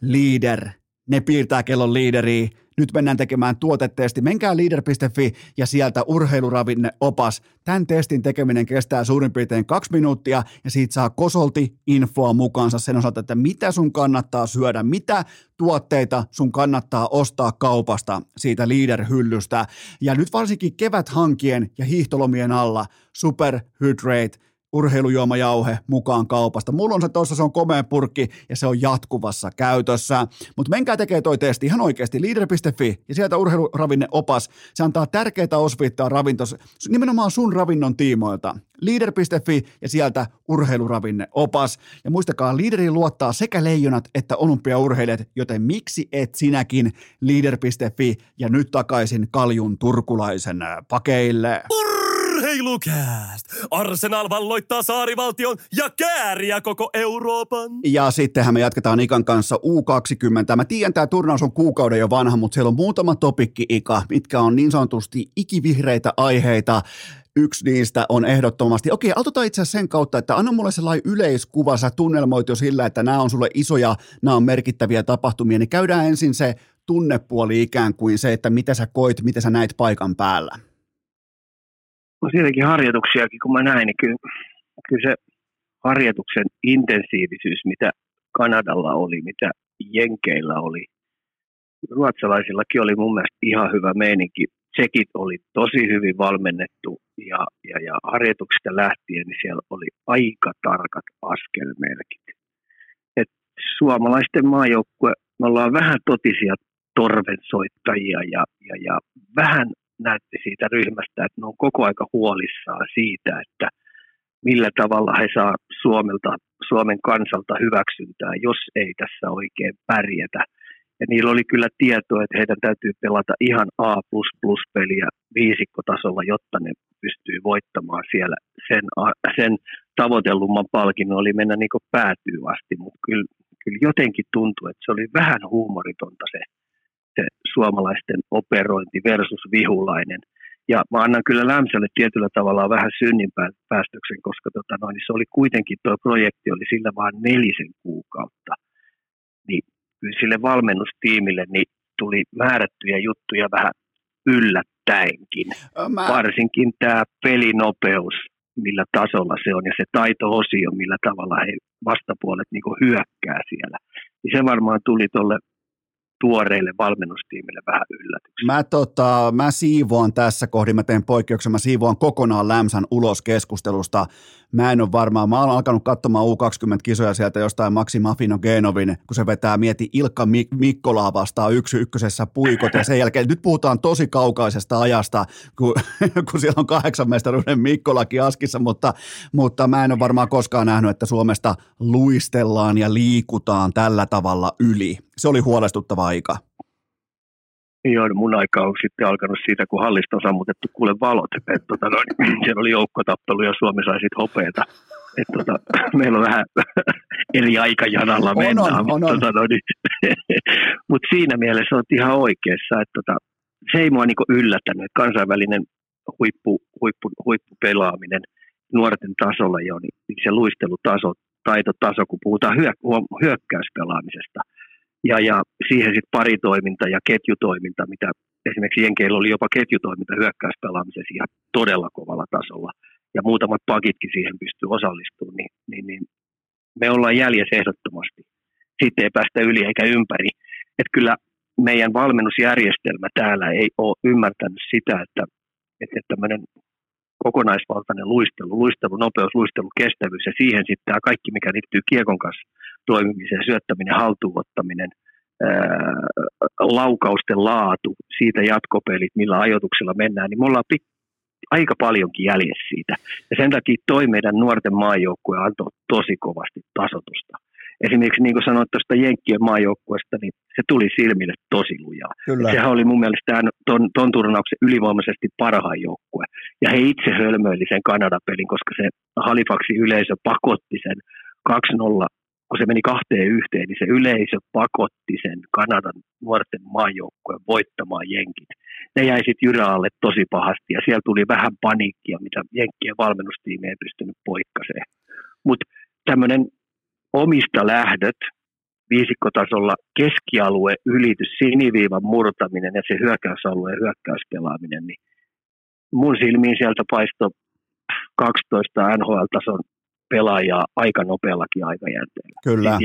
Leader, ne piirtää kellon liideriä, nyt mennään tekemään tuotetesti. Menkää leader.fi ja sieltä urheiluravinne opas. Tämän testin tekeminen kestää suurin piirtein kaksi minuuttia ja siitä saa kosolti infoa mukaansa sen osalta, että mitä sun kannattaa syödä, mitä tuotteita sun kannattaa ostaa kaupasta siitä leader-hyllystä. Ja nyt varsinkin kevät hankien ja hiihtolomien alla Super Hydrate urheilujuomajauhe mukaan kaupasta. Mulla on se tuossa, se on komea purkki ja se on jatkuvassa käytössä. Mutta menkää tekee toi testi ihan oikeasti, leader.fi ja sieltä urheiluravinne opas. Se antaa tärkeitä osviittaa ravintos, nimenomaan sun ravinnon tiimoilta. Leader.fi ja sieltä urheiluravinne opas. Ja muistakaa, Leaderiin luottaa sekä leijonat että olympiaurheilijat, joten miksi et sinäkin Leader.fi ja nyt takaisin Kaljun turkulaisen pakeille. Ur- Urheilukääst! Arsenal valloittaa saarivaltion ja kääriä koko Euroopan. Ja sittenhän me jatketaan Ikan kanssa U20. Mä tiedän, tämä turnaus on kuukauden jo vanha, mutta siellä on muutama topikki Ika, mitkä on niin sanotusti ikivihreitä aiheita. Yksi niistä on ehdottomasti, okei, aloitetaan itse asiassa sen kautta, että anna mulle sellainen yleiskuva, sä tunnelmoit jo sillä, että nämä on sulle isoja, nämä on merkittäviä tapahtumia, niin käydään ensin se tunnepuoli ikään kuin se, että mitä sä koit, mitä sä näit paikan päällä on siinäkin harjoituksiakin, kun mä näin, niin kyllä, kyllä se harjoituksen intensiivisyys, mitä Kanadalla oli, mitä Jenkeillä oli, ruotsalaisillakin oli mun mielestä ihan hyvä meininki. Tsekit oli tosi hyvin valmennettu ja, ja, ja harjoituksista lähtien niin siellä oli aika tarkat askelmerkit. Et suomalaisten maajoukkue, me ollaan vähän totisia torvensoittajia ja, ja, ja vähän näytti siitä ryhmästä, että ne on koko aika huolissaan siitä, että millä tavalla he saa Suomelta, Suomen kansalta hyväksyntää, jos ei tässä oikein pärjätä. Ja niillä oli kyllä tietoa, että heidän täytyy pelata ihan A++-peliä viisikkotasolla, jotta ne pystyy voittamaan siellä. Sen, sen tavoitellumman palkinnon oli mennä niin päätyy asti, mutta kyllä, kyllä jotenkin tuntui, että se oli vähän huumoritonta se se suomalaisten operointi versus vihulainen. Ja mä annan kyllä Lämsälle tietyllä tavalla vähän synnin päästöksen, koska tota noin, niin se oli kuitenkin, tuo projekti oli sillä vain nelisen kuukautta. Niin kyllä sille valmennustiimille niin tuli määrättyjä juttuja vähän yllättäenkin. Mä... Varsinkin tämä pelinopeus, millä tasolla se on, ja se taito-osio, millä tavalla he vastapuolet niin hyökkää siellä. Niin se varmaan tuli tuolle tuoreille valmennustiimille vähän yllätyksen. Mä, tota, mä siivoan tässä kohdin, mä teen poikkeuksen, mä siivoan kokonaan Lämsän ulos keskustelusta. Mä en ole varmaan, mä oon alkanut katsomaan U20-kisoja sieltä jostain Maxi Mafino Genovin, kun se vetää, mieti Ilkka Mik- Mikkolaa vastaan yksi ykkösessä puikot, ja sen jälkeen, nyt puhutaan tosi kaukaisesta ajasta, kun, kun siellä on kahdeksan mestaruuden Mikkolakin askissa, mutta, mutta mä en ole varmaan koskaan nähnyt, että Suomesta luistellaan ja liikutaan tällä tavalla yli. Se oli huolestuttava aika. Joo, no mun aika on sitten alkanut siitä, kun hallista on sammutettu kuule valot. Et, tota, no, siellä oli joukkotappelu ja Suomi sai sitten hopeeta. Et, tota, meillä on vähän eri aikajanalla on, mennään. On, on, on. Tota, no, niin, mutta siinä mielessä olet ihan oikeassa, että tota, se ei mua niinku yllättänyt, että kansainvälinen huippu, huippu, huippupelaaminen nuorten tasolla jo, niin, niin se luistelutaso, taitotaso, kun puhutaan hyök, hyökkäyspelaamisesta – ja, ja siihen sitten paritoiminta ja ketjutoiminta, mitä esimerkiksi Jenkeillä oli jopa ketjutoiminta hyökkäyspelaamisessa ihan todella kovalla tasolla, ja muutamat pakitkin siihen pystyy osallistumaan, niin, niin, niin me ollaan jäljessä ehdottomasti. Sitten ei päästä yli eikä ympäri. Että kyllä meidän valmennusjärjestelmä täällä ei ole ymmärtänyt sitä, että, että tämmöinen kokonaisvaltainen luistelu, luistelu, nopeus, luistelu, kestävyys ja siihen sitten tämä kaikki, mikä liittyy kiekon kanssa toimimiseen, syöttäminen, haltuunottaminen, laukausten laatu, siitä jatkopelit, millä ajoituksella mennään, niin me ollaan pit- aika paljonkin jäljessä siitä. Ja sen takia toi meidän nuorten maajoukkue antoi tosi kovasti tasotusta. Esimerkiksi niin kuin sanoit tuosta Jenkkien maajoukkueesta, niin se tuli silmille tosi lujaa. Kyllä. Sehän oli mun mielestä tämän, ton, ton turnauksen ylivoimaisesti parhaan joukkue. Ja he itse hölmöili sen Kanada-pelin, koska se Halifaxin yleisö pakotti sen 2-0 kun se meni kahteen yhteen, niin se yleisö pakotti sen Kanadan nuorten maajoukkojen voittamaan jenkit. Ne jäi sitten Jyraalle tosi pahasti ja siellä tuli vähän paniikkia, mitä jenkkien valmennustiimi ei pystynyt poikkaseen. Mutta tämmöinen omista lähdöt, viisikkotasolla keskialue, ylitys, siniviivan murtaminen ja se hyökkäysalueen hyökkäyspelaaminen, niin mun silmiin sieltä paistoi 12 NHL-tason pelaajaa aika nopeallakin aikajänteellä. Kyllä.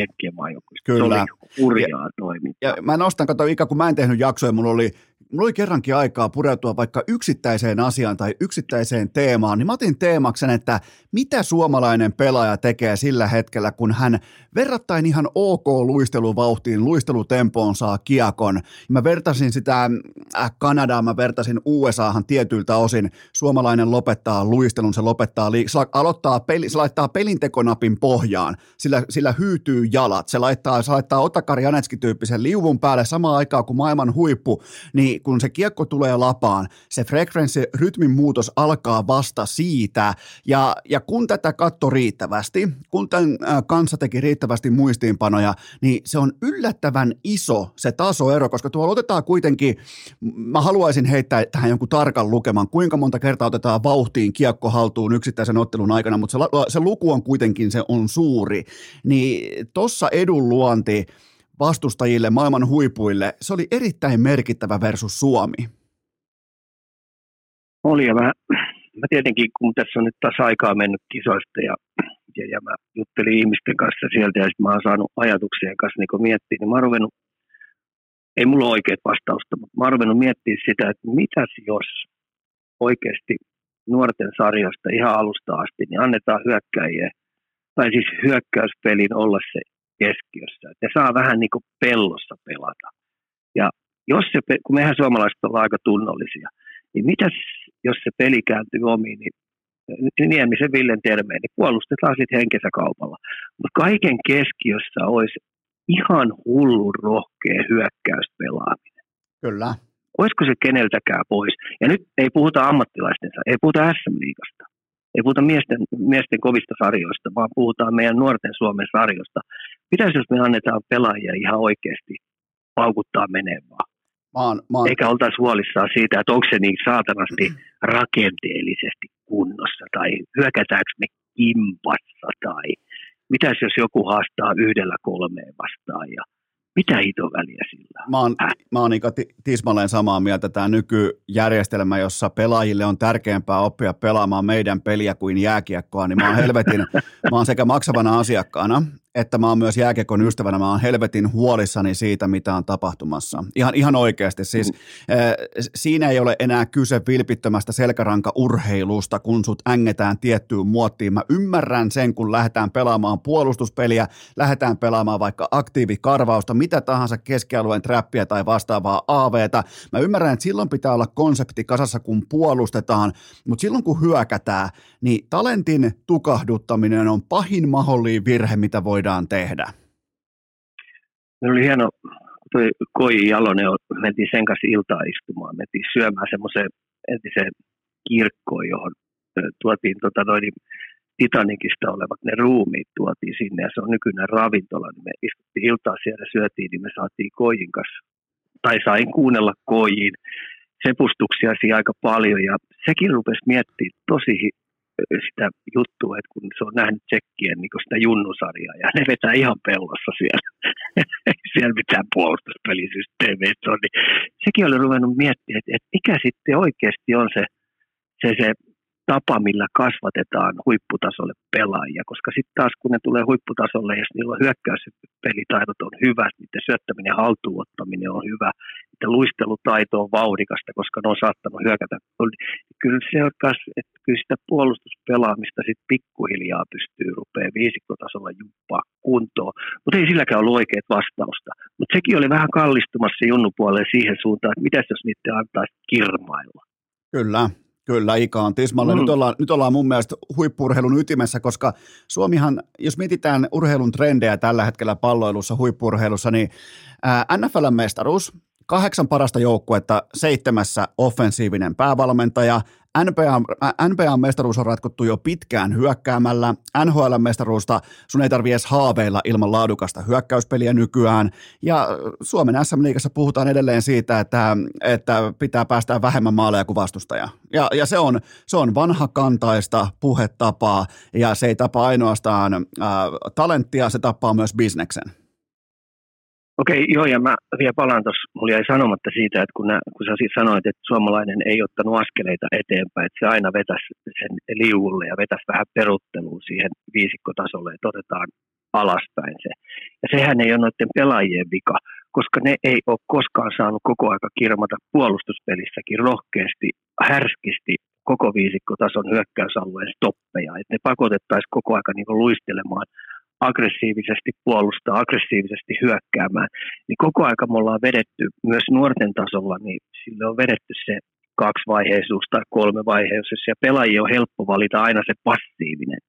Kyllä. Se oli hurjaa toimintaa. Ja mä nostan, kato Ika, kun mä en tehnyt jaksoja, mulla oli mulla oli kerrankin aikaa pureutua vaikka yksittäiseen asiaan tai yksittäiseen teemaan, niin mä otin teemaksen, että mitä suomalainen pelaaja tekee sillä hetkellä, kun hän verrattain ihan ok luisteluvauhtiin, luistelutempoon saa kiekon. Mä vertasin sitä äh, Kanadaa, mä vertasin USAhan tietyiltä osin. Suomalainen lopettaa luistelun, se lopettaa, liik- se, aloittaa peli, se laittaa pelintekonapin pohjaan, sillä, sillä hyytyy jalat. Se laittaa, se laittaa Otakari Janetski-tyyppisen liuvun päälle samaan aikaan kuin maailman huippu, niin kun se kiekko tulee lapaan, se frekvenssi, rytmin muutos alkaa vasta siitä, ja, ja kun tätä katto riittävästi, kun tämän kanssa teki riittävästi muistiinpanoja, niin se on yllättävän iso se tasoero, koska tuolla otetaan kuitenkin, mä haluaisin heittää tähän jonkun tarkan lukeman, kuinka monta kertaa otetaan vauhtiin kiekko haltuun yksittäisen ottelun aikana, mutta se, se luku on kuitenkin se on suuri, niin tuossa edun luonti, vastustajille, maailman huipuille, se oli erittäin merkittävä versus Suomi. Oli ja mä, mä tietenkin, kun tässä on nyt taas aikaa mennyt kisoista ja, ja, ja mä juttelin ihmisten kanssa sieltä ja sitten mä oon saanut ajatuksien kanssa niin miettiä, niin mä oon ruvennut, ei mulla ole oikeat vastausta, mutta mä oon ruvennut miettiä sitä, että mitäs jos oikeasti nuorten sarjasta ihan alusta asti, niin annetaan hyökkäjiä, tai siis hyökkäyspelin olla se keskiössä. Ne saa vähän niin kuin pellossa pelata. Ja jos se, kun mehän suomalaiset ollaan aika tunnollisia, niin mitäs jos se peli kääntyy omiin, niin Niemisen Villen termeen, niin puolustetaan sitten henkensä kaupalla. Mutta kaiken keskiössä olisi ihan hullun rohkea hyökkäyspelaaminen. Kyllä. Olisiko se keneltäkään pois? Ja nyt ei puhuta ammattilaistensa, ei puhuta SM-liigasta. Ei puhuta miesten, miesten kovista sarjoista, vaan puhutaan meidän nuorten Suomen sarjoista. Pitäisi, jos me annetaan pelaajia ihan oikeasti paukuttaa menemään. Maan, maan. Eikä oltaisi huolissaan siitä, että onko se niin saatanasti rakenteellisesti kunnossa, tai hyökätäänkö me kimpassa, tai mitäs jos joku haastaa yhdellä kolmeen vastaan, ja Mitä hito väliä sillä Mä oon, mä oon Ika tismalleen samaa mieltä. Tämä nykyjärjestelmä, jossa pelaajille on tärkeämpää oppia pelaamaan meidän peliä kuin jääkiekkoa, niin mä oon helvetin, mä oon sekä maksavana asiakkaana, että mä oon myös jääkiekon ystävänä, mä oon helvetin huolissani siitä, mitä on tapahtumassa. Ihan, ihan oikeasti. Siis, mm. äh, siinä ei ole enää kyse vilpittömästä selkäranka-urheilusta, kun sut ängetään tiettyyn muottiin. Mä ymmärrän sen, kun lähdetään pelaamaan puolustuspeliä, lähdetään pelaamaan vaikka aktiivikarvausta, mitä tahansa keskialueen trappia tai vastaavaa AVtä. Mä ymmärrän, että silloin pitää olla konsepti kasassa, kun puolustetaan, mutta silloin kun hyökätään, niin talentin tukahduttaminen on pahin mahdollinen virhe, mitä voi voidaan tehdä? Se oli hieno, toi Koi Jalonen, mentiin sen kanssa iltaa istumaan, mentiin syömään semmoiseen entiseen kirkkoon, johon tuotiin tota noin, Titanikista olevat ne ruumiit tuotiin sinne ja se on nykyinen ravintola, niin me istuttiin iltaa siellä syötiin, niin me saatiin Koijin kanssa, tai sain kuunnella Koijin sepustuksia siinä aika paljon ja sekin rupesi miettimään tosi sitä juttua, että kun se on nähnyt tsekkien niin sitä junnusarjaa ja ne vetää ihan pellossa siellä. siellä mitään puolustuspelisysteemiä on, niin sekin oli ruvennut miettimään, että, että mikä sitten oikeasti on se, se, se tapa, millä kasvatetaan huipputasolle pelaajia, koska sitten taas kun ne tulee huipputasolle, jos niillä on hyökkäyspelitaidot on hyvät, niiden syöttäminen ja haltuunottaminen on hyvä, että luistelutaito on vauhdikasta, koska ne on saattanut hyökätä. Kyllä se on kas, että kyllä sitä puolustuspelaamista sitten pikkuhiljaa pystyy rupeaa viisikkotasolla jumppaa kuntoon, mutta ei silläkään ollut oikeat vastausta. Mutta sekin oli vähän kallistumassa junnupuolelle siihen suuntaan, että mitäs jos niitä antaisi kirmailla. Kyllä, Kyllä, Ika on tismalle. Mm. Nyt, ollaan, nyt ollaan mun mielestä huippurheilun ytimessä, koska Suomihan, jos mietitään urheilun trendejä tällä hetkellä palloilussa, huippurheilussa, niin NFLn mestaruus, kahdeksan parasta joukkuetta, seitsemässä offensiivinen päävalmentaja, NBA-mestaruus on ratkottu jo pitkään hyökkäämällä. NHL-mestaruusta sun ei tarvitse edes haaveilla ilman laadukasta hyökkäyspeliä nykyään. Ja Suomen SM-liigassa puhutaan edelleen siitä, että, että pitää päästää vähemmän maaleja kuin vastustaja. Ja, ja se, on, se on vanhakantaista puhetapaa ja se ei tapa ainoastaan äh, talenttia, se tappaa myös bisneksen. Okei, joo, ja mä vielä palaan tuossa, mulla jäi sanomatta siitä, että kun, nää, kun sä siis sanoit, että suomalainen ei ottanut askeleita eteenpäin, että se aina vetäisi sen liuulle ja vetäisi vähän perutteluun siihen viisikkotasolle, että otetaan alaspäin se. Ja sehän ei ole noiden pelaajien vika, koska ne ei ole koskaan saanut koko aika kirmata puolustuspelissäkin rohkeasti, härskisti koko viisikkotason hyökkäysalueen stoppeja, että ne pakotettaisiin koko aika niin luistelemaan aggressiivisesti puolustaa, aggressiivisesti hyökkäämään, niin koko aika me ollaan vedetty myös nuorten tasolla, niin sille on vedetty se kaksivaiheisuus tai kolmevaiheisuus, ja pelaajia on helppo valita aina se passiivinen.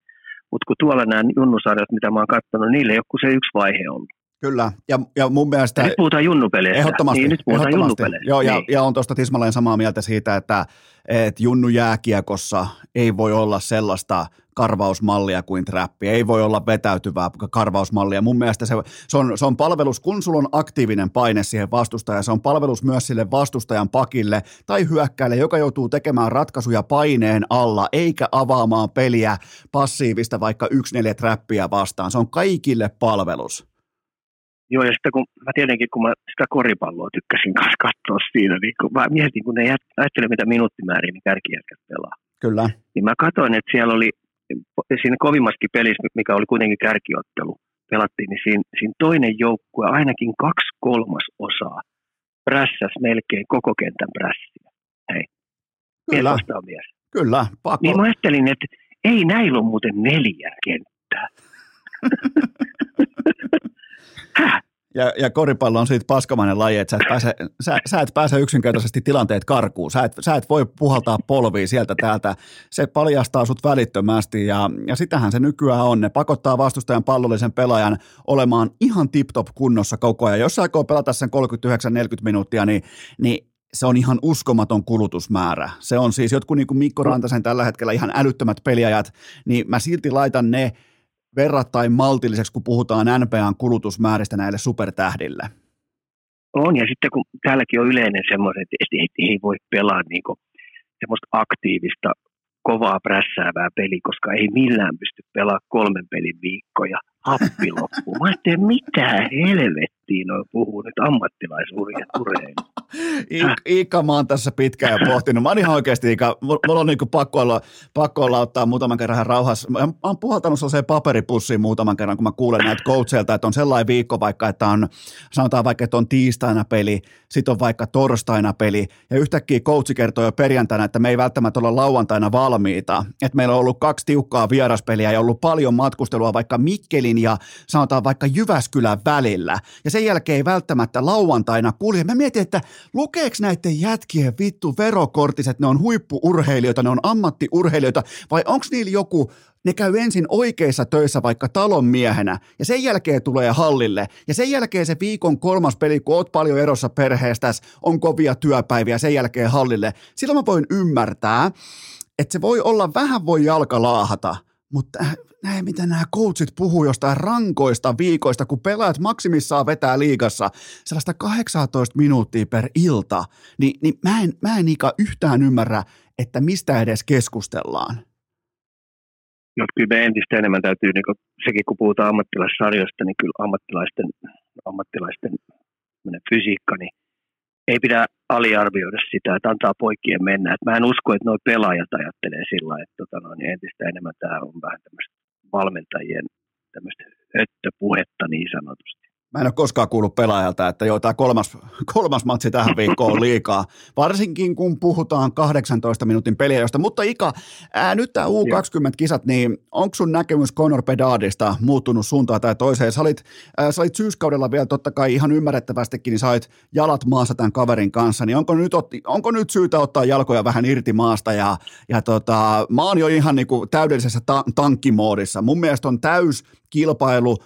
Mutta kun tuolla nämä junnusarjat, mitä mä oon katsonut, niille ei ole kuin se yksi vaihe ollut. Kyllä, ja, ja mun mielestä... Ja nyt puhutaan junnupeleistä. Ehdottomasti. Niin, nyt puhutaan junnupeleistä. Joo, ja, niin. ja on tuosta tismalleen samaa mieltä siitä, että, että junnu jääkiekossa ei voi olla sellaista karvausmallia kuin trappi. Ei voi olla vetäytyvää karvausmallia. Mun mielestä se, se, on, se on palvelus, kun sulla on aktiivinen paine siihen vastustajaan, se on palvelus myös sille vastustajan pakille tai hyökkäille, joka joutuu tekemään ratkaisuja paineen alla, eikä avaamaan peliä passiivista vaikka yksi neljä trappia vastaan. Se on kaikille palvelus. Joo, ja sitten kun mä tietenkin, kun mä sitä koripalloa tykkäsin kanssa katsoa siinä, niin kun mä mietin, kun ne ajattelee, mitä minuuttimääriä niin kärkijätkät pelaa. Kyllä. Niin mä katsoin, että siellä oli siinä kovimmaskin pelissä, mikä oli kuitenkin kärkiottelu, pelattiin, niin siinä, siinä toinen joukkue ainakin kaksi kolmas osaa prässäs melkein koko kentän prässiä. Hei, Kyllä. mies mies. Kyllä, pakko. Niin mä ajattelin, että ei näillä ole muuten neljä kenttää. Häh? Ja, ja koripallo on siitä paskamainen laji, että sä et, pääse, sä, sä et pääse yksinkertaisesti tilanteet karkuun. Sä et, sä et voi puhaltaa polviin sieltä täältä. Se paljastaa sut välittömästi ja, ja sitähän se nykyään on. Ne pakottaa vastustajan pallollisen pelaajan olemaan ihan tip-top kunnossa koko ajan. Jos sä aikoo pelata sen 39-40 minuuttia, niin, niin se on ihan uskomaton kulutusmäärä. Se on siis jotkut niin kuin Mikko Rantasen tällä hetkellä ihan älyttömät peliajat, niin mä silti laitan ne – verrattain maltilliseksi, kun puhutaan NPAn kulutusmääristä näille supertähdille? On, ja sitten kun täälläkin on yleinen semmoinen, että ei, voi pelaa niin semmoista aktiivista kovaa prässäävää peli, koska ei millään pysty pelaamaan kolmen pelin viikkoja happi loppuu. Mä ajattelin, mitä helvettiin noin puhuu nyt ammattilaisurheilu. Iikka, mä oon tässä pitkään jo pohtinut. Mä oon ihan oikeasti, Iikka, mulla on niinku pakko, olla, pakko olla ottaa muutaman kerran rauhassa. Mä oon puhaltanut sellaiseen paperipussiin muutaman kerran, kun mä kuulen näitä coacheilta, että on sellainen viikko vaikka, että on, sanotaan vaikka, että on tiistaina peli, sitten on vaikka torstaina peli, ja yhtäkkiä coachi kertoo jo perjantaina, että me ei välttämättä olla lauantaina valmiita. Että meillä on ollut kaksi tiukkaa vieraspeliä ja ollut paljon matkustelua vaikka Mikkelin ja sanotaan vaikka Jyväskylän välillä. Ja sen jälkeen ei välttämättä lauantaina kulje. Mä mietin, että lukeeko näiden jätkien vittu verokortiset, ne on huippuurheilijoita, ne on ammattiurheilijoita, vai onko niillä joku ne käy ensin oikeissa töissä vaikka talon miehenä ja sen jälkeen tulee hallille ja sen jälkeen se viikon kolmas peli, kun oot paljon erossa perheestä, on kovia työpäiviä sen jälkeen hallille. Silloin mä voin ymmärtää, että se voi olla vähän voi jalka laahata, mutta näin mitä nämä coachit puhuu jostain rankoista viikoista, kun pelaat maksimissaan vetää liigassa sellaista 18 minuuttia per ilta, niin, niin mä en, mä en yhtään ymmärrä, että mistä edes keskustellaan. No, kyllä me entistä enemmän täytyy, niin kun, sekin kun puhutaan ammattilaissarjoista, niin kyllä ammattilaisten, ammattilaisten fysiikka, niin ei pidä aliarvioida sitä, että antaa poikien mennä. Et mä en usko, että nuo pelaajat ajattelee sillä että tota, no, niin entistä enemmän tämä on vähän tämmöistä valmentajien tämmöistä höttöpuhetta niin sanotusti. Mä en ole koskaan kuullut pelaajalta, että joo, tämä kolmas, kolmas matsi tähän viikkoon on liikaa. Varsinkin kun puhutaan 18 minuutin peliajosta. Mutta Ika, ää, nyt tämä U20-kisat, niin onko sun näkemys Conor Pedardista muuttunut suuntaan tai toiseen? Sä olit, ää, sä olit syyskaudella vielä totta kai ihan ymmärrettävästikin, niin sait jalat maassa tämän kaverin kanssa. Niin onko nyt, otti, onko nyt syytä ottaa jalkoja vähän irti maasta? Ja, ja tota, mä oon jo ihan niin kuin täydellisessä ta- tankkimoodissa. Mun mielestä on täys kilpailu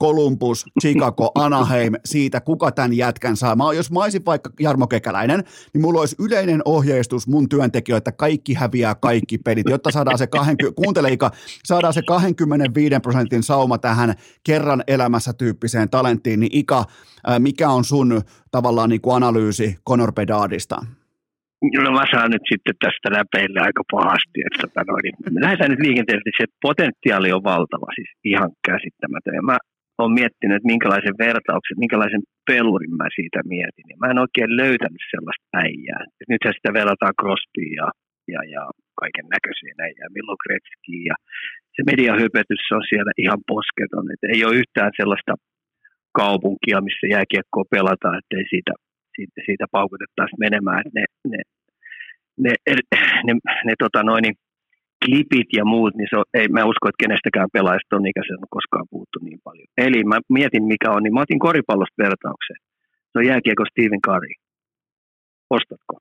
Columbus, Chicago, Anaheim siitä, kuka tämän jätkän saa. Mä, jos mä olisin vaikka Jarmo Kekäläinen, niin mulla olisi yleinen ohjeistus mun työntekijöille, että kaikki häviää kaikki pelit, jotta saadaan se, 20, kuuntele Ika, saadaan se 25 prosentin sauma tähän kerran elämässä tyyppiseen talenttiin, niin Ika, mikä on sun tavallaan niin kuin analyysi Conor Bedardista? No mä saan nyt sitten tästä läpeille aika pahasti, että tota noin, niin lähdetään nyt liikenteelle, se potentiaali on valtava, siis ihan käsittämätön. Ja mä oon miettinyt, että minkälaisen vertauksen, minkälaisen pelurin mä siitä mietin. Ja mä en oikein löytänyt sellaista äijää. Nythän sitä verrataan Crosbyin ja, ja, ja kaiken näköisiin äijää, Milloin Gretzkiin. Ja se mediahypetys on siellä ihan posketon. Et ei ole yhtään sellaista kaupunkia, missä jääkiekkoa pelataan, ettei siitä siitä, siitä paukutettaisiin menemään. Että ne, ne, ne, ne, ne, ne tota noin, niin klipit ja muut, niin se on, ei, mä usko, että kenestäkään pelaajasta on ikäisen koskaan puhuttu niin paljon. Eli mä mietin, mikä on, niin mä otin koripallosta vertaukseen. Se on jääkiekko Steven Curry. Ostatko?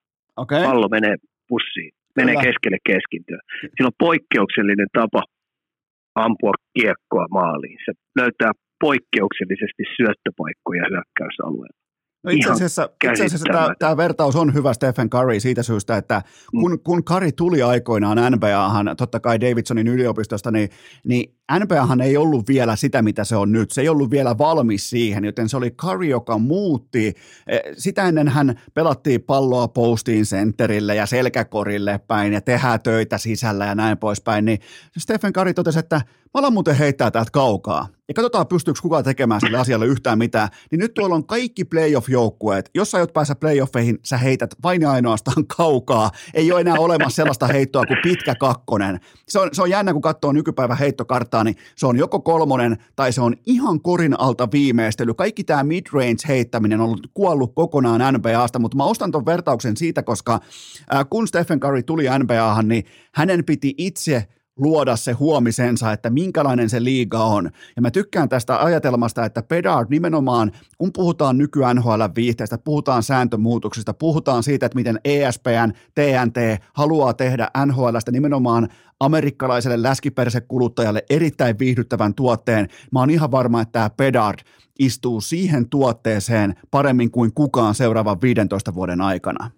Okay. Pallo menee pussiin, menee Kyllä. keskelle keskintöä. Siinä on poikkeuksellinen tapa ampua kiekkoa maaliin. Se löytää poikkeuksellisesti syöttöpaikkoja hyökkäysalueella. No itse asiassa, itse asiassa tämä, tämä vertaus on hyvä Stephen Curry siitä syystä, että kun, kun Curry tuli aikoinaan NBAhan, totta kai Davidsonin yliopistosta, niin, niin NBAhan ei ollut vielä sitä, mitä se on nyt. Se ei ollut vielä valmis siihen, joten se oli Curry, joka muutti. E, sitä ennen hän pelattiin palloa postiin centerille ja selkäkorille päin ja tehdään töitä sisällä ja näin poispäin. Niin Stephen Curry totesi, että mä alan muuten heittää täältä kaukaa. Ja katsotaan, pystyykö kukaan tekemään sille asialle yhtään mitään. Niin nyt tuolla on kaikki playoff-joukkueet. Jos sä aiot päästä playoffeihin, sä heität vain ja ainoastaan kaukaa. Ei ole enää olemassa sellaista heittoa kuin pitkä kakkonen. Se on, se on jännä, kun katsoo nykypäivän heittokarttaa, niin se on joko kolmonen tai se on ihan korin alta viimeistely. Kaikki tämä mid-range heittäminen on ollut kuollut kokonaan NBAsta, mutta mä ostan ton vertauksen siitä, koska kun Stephen Curry tuli NBAhan, niin hänen piti itse luoda se huomisensa, että minkälainen se liiga on. Ja mä tykkään tästä ajatelmasta, että Pedard nimenomaan, kun puhutaan nyky NHL viihteestä, puhutaan sääntömuutoksista, puhutaan siitä, että miten ESPN, TNT haluaa tehdä NHLstä nimenomaan amerikkalaiselle läskipersekuluttajalle erittäin viihdyttävän tuotteen. Mä oon ihan varma, että tämä Pedard istuu siihen tuotteeseen paremmin kuin kukaan seuraavan 15 vuoden aikana.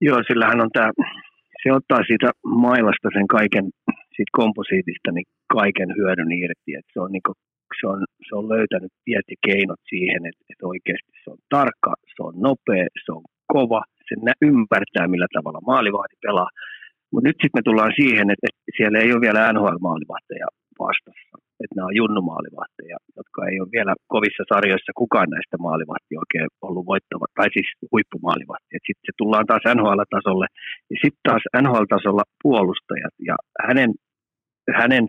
Joo, sillä hän on tämä se ottaa siitä mailasta sen kaiken, siitä komposiitista, niin kaiken hyödyn irti. Et se, on niinku, se, on, se on löytänyt tiet ja keinot siihen, että, että oikeasti se on tarkka, se on nopea, se on kova, se ymmärtää millä tavalla maalivahti pelaa. Mutta nyt sitten me tullaan siihen, että, että siellä ei ole vielä NHL-maalivahteja vastassa. Että nämä on junnumaalivahteja, jotka ei ole vielä kovissa sarjoissa kukaan näistä maalivahtia oikein ollut voittava, tai siis huippumaalivahtia. Sitten se tullaan taas NHL-tasolle, ja sitten taas NHL-tasolla puolustajat, ja hänen, hänen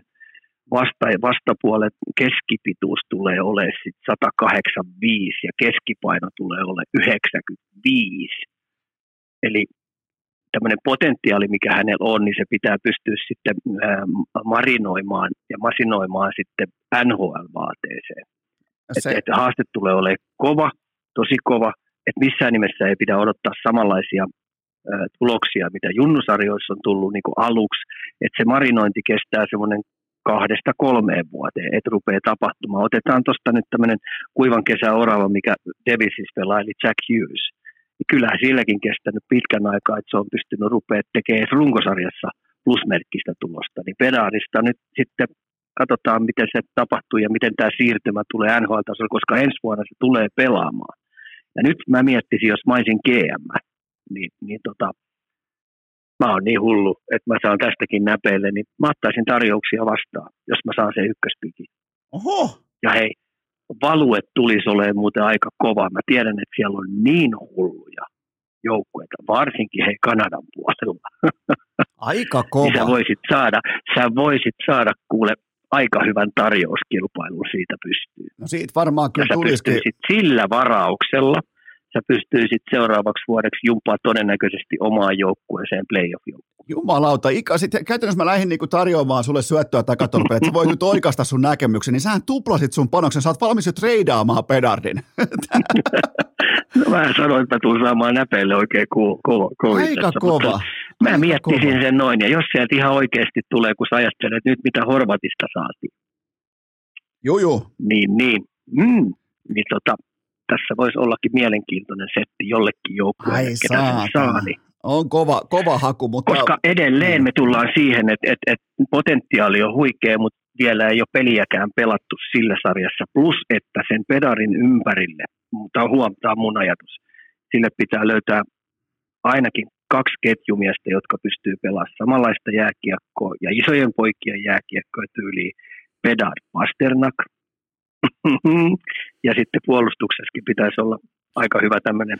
vasta, vastapuolet keskipituus tulee olemaan sit 185 ja keskipaino tulee olemaan 95. Eli tämmöinen potentiaali, mikä hänellä on, niin se pitää pystyä sitten marinoimaan ja masinoimaan sitten NHL-vaateeseen. Se... Että, että haaste tulee olemaan kova, tosi kova, että missään nimessä ei pidä odottaa samanlaisia tuloksia, mitä junnusarjoissa on tullut niin kuin aluksi, että se marinointi kestää semmoinen kahdesta kolmeen vuoteen, että rupeaa tapahtumaan. Otetaan tuosta nyt tämmöinen kuivan kesä orava, mikä Davisis pelaa, eli Jack Hughes – niin kyllähän silläkin kestänyt pitkän aikaa, että se on pystynyt rupeaa tekemään runkosarjassa plusmerkkistä tulosta. Niin Pedaarista nyt sitten katsotaan, miten se tapahtuu ja miten tämä siirtymä tulee NHL-tasolla, koska ensi vuonna se tulee pelaamaan. Ja nyt mä miettisin, jos mä olisin GM, niin, niin tota, mä oon niin hullu, että mä saan tästäkin näpeille, niin mä ottaisin tarjouksia vastaan, jos mä saan sen ykköspikin. Oho! Ja hei, value tulisi olemaan muuten aika kova. Mä tiedän, että siellä on niin hulluja joukkueita, varsinkin hei Kanadan puolella. Aika kova. niin sä voisit saada, sä voisit saada kuule aika hyvän tarjouskilpailun siitä pystyy. No siitä varmaan kyllä tulisikin. sillä varauksella – sä pystyisit seuraavaksi vuodeksi jumpaa todennäköisesti omaan joukkueeseen playoff-joukkueeseen. Jumalauta, Ika, sit käytännössä mä lähdin niinku tarjoamaan sulle syöttöä takatorpeen, että sä voit nyt oikasta sun näkemyksen, niin sähän tuplasit sun panoksen, sä oot valmis jo treidaamaan pedardin. no mä sanoin, että mä tuun saamaan näpeille oikein ko- ko- ko- Aika kova. Mä Aika miettisin kova. sen noin, ja jos sieltä ihan oikeasti tulee, kun sä ajattelet nyt, mitä Horvatista saatiin. Juu. Niin, niin. Mm, niin tota, tässä voisi ollakin mielenkiintoinen setti jollekin joukkueelle, ketä sen saa. Niin. On kova, kova haku, mutta... Koska edelleen me tullaan siihen, että, että, että potentiaali on huikea, mutta vielä ei ole peliäkään pelattu sillä sarjassa. Plus, että sen pedarin ympärille, tämä huomtaa mun ajatus, sille pitää löytää ainakin kaksi ketjumiestä, jotka pystyy pelaamaan samanlaista jääkiekkoa ja isojen poikien jääkiekkoa tyyliin Pedar Pasternak, ja sitten puolustuksessakin pitäisi olla aika hyvä tämmöinen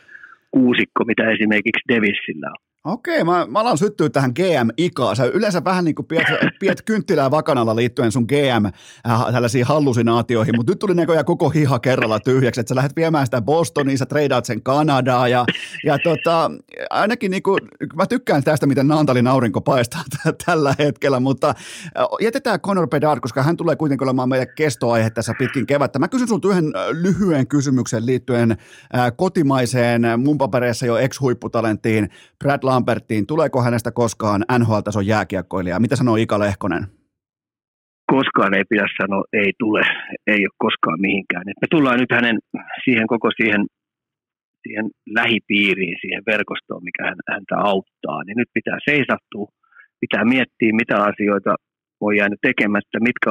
kuusikko, mitä esimerkiksi Devisillä on. Okei, mä, mä alan syttyä tähän GM-ikaan. Sä yleensä vähän niin kuin piet, piet kynttilää vakanalla liittyen sun GM äh, tällaisiin hallusinaatioihin, mutta nyt tuli näköjään koko hiha kerralla tyhjäksi, että sä lähdet viemään sitä Bostoniin, sä treidaat sen Kanadaa ja, ja tota, ainakin niin kuin, mä tykkään tästä, miten Naantalin aurinko paistaa t- tällä hetkellä, mutta äh, jätetään Conor Bedard, koska hän tulee kuitenkin olemaan meidän kestoaihe tässä pitkin kevättä. Mä kysyn sulta yhden äh, lyhyen kysymyksen liittyen äh, kotimaiseen mun papereissa jo ex-huipputalenttiin Brad Lambertiin, tuleeko hänestä koskaan NHL-tason jääkiekkoilija? Mitä sanoo Ika Lehkonen? Koskaan ei pidä sanoa, ei tule, ei ole koskaan mihinkään. Me tullaan nyt hänen siihen koko siihen, siihen lähipiiriin, siihen verkostoon, mikä hän, häntä auttaa. Niin nyt pitää seisahtua, pitää miettiä, mitä asioita voi jäänyt tekemättä, mitkä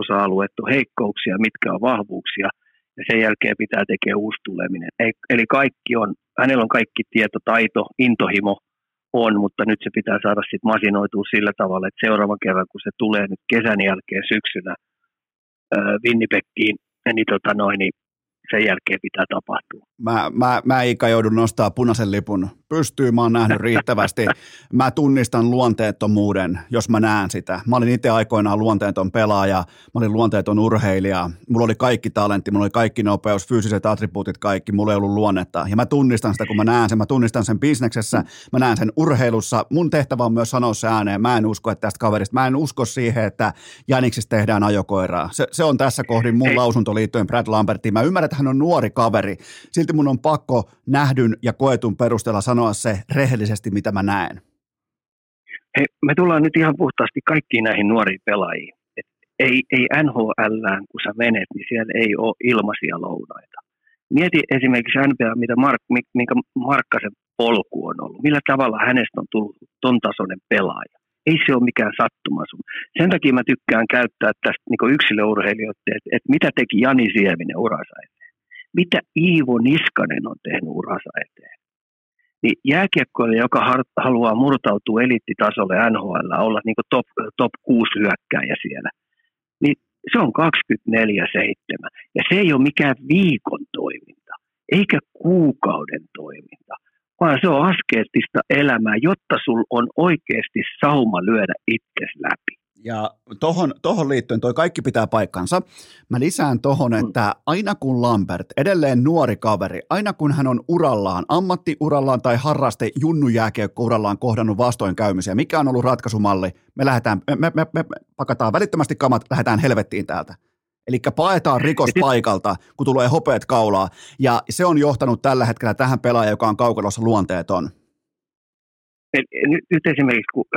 osa-alueet on heikkouksia, mitkä on vahvuuksia – ja sen jälkeen pitää tekee uusi tuleminen. Eli kaikki on, hänellä on kaikki tieto, taito, intohimo on, mutta nyt se pitää saada sitten masinoitua sillä tavalla, että seuraavan kerran, kun se tulee nyt kesän jälkeen syksyllä Winnipegkiin, niin, tota noin, niin sen jälkeen pitää tapahtua. Mä, mä, mä Ika joudun nostaa punaisen lipun pystyyn, mä oon nähnyt riittävästi. Mä tunnistan luonteettomuuden, jos mä näen sitä. Mä olin itse aikoinaan luonteeton pelaaja, mä olin luonteeton urheilija, mulla oli kaikki talentti, mulla oli kaikki nopeus, fyysiset attribuutit, kaikki, mulla ei ollut luonnetta. Ja mä tunnistan sitä, kun mä näen sen, mä tunnistan sen bisneksessä, mä näen sen urheilussa. Mun tehtävä on myös sanoa se ääneen, mä en usko, että tästä kaverista, mä en usko siihen, että Janiksista tehdään ajokoiraa. Se, se on tässä kohdin mun lausunto liittyen Brad Lambertiin. Mä ymmärrän, että hän on nuori kaveri. Silti mun on pakko nähdyn ja koetun perusteella sanoa se rehellisesti, mitä mä näen. Hei, me tullaan nyt ihan puhtaasti kaikkiin näihin nuoriin pelaajiin. Et ei, ei NHL, kun sä menet, niin siellä ei ole ilmaisia lounaita. Mieti esimerkiksi NBA, mitä Mark, minkä Markkasen polku on ollut. Millä tavalla hänestä on tullut ton tasoinen pelaaja. Ei se ole mikään sattuma sun. Sen takia mä tykkään käyttää tästä niin yksilöurheilijoiden, että, että mitä teki Jani Sievinen uransa eteen mitä Iivo Niskanen on tehnyt uransa eteen. Niin jääkiekkoille, joka haluaa murtautua eliittitasolle NHL, olla niin top, top 6 hyökkäjä siellä, niin se on 24-7. Ja se ei ole mikään viikon toiminta, eikä kuukauden toiminta, vaan se on askeettista elämää, jotta sul on oikeasti sauma lyödä itses läpi. Ja tohon, tohon liittyen toi kaikki pitää paikkansa. Mä lisään tohon, mm. että aina kun Lambert, edelleen nuori kaveri, aina kun hän on urallaan, ammattiurallaan tai harraste urallaan kohdannut vastoinkäymisiä, mikä on ollut ratkaisumalli, me, lähdetään, me, me, me, me pakataan välittömästi kamat, lähdetään helvettiin täältä. Eli paetaan rikos paikalta, kun tulee hopeet kaulaa. Ja se on johtanut tällä hetkellä tähän pelaajaan, joka on kaukalossa luonteeton nyt, nyt esimerkiksi kun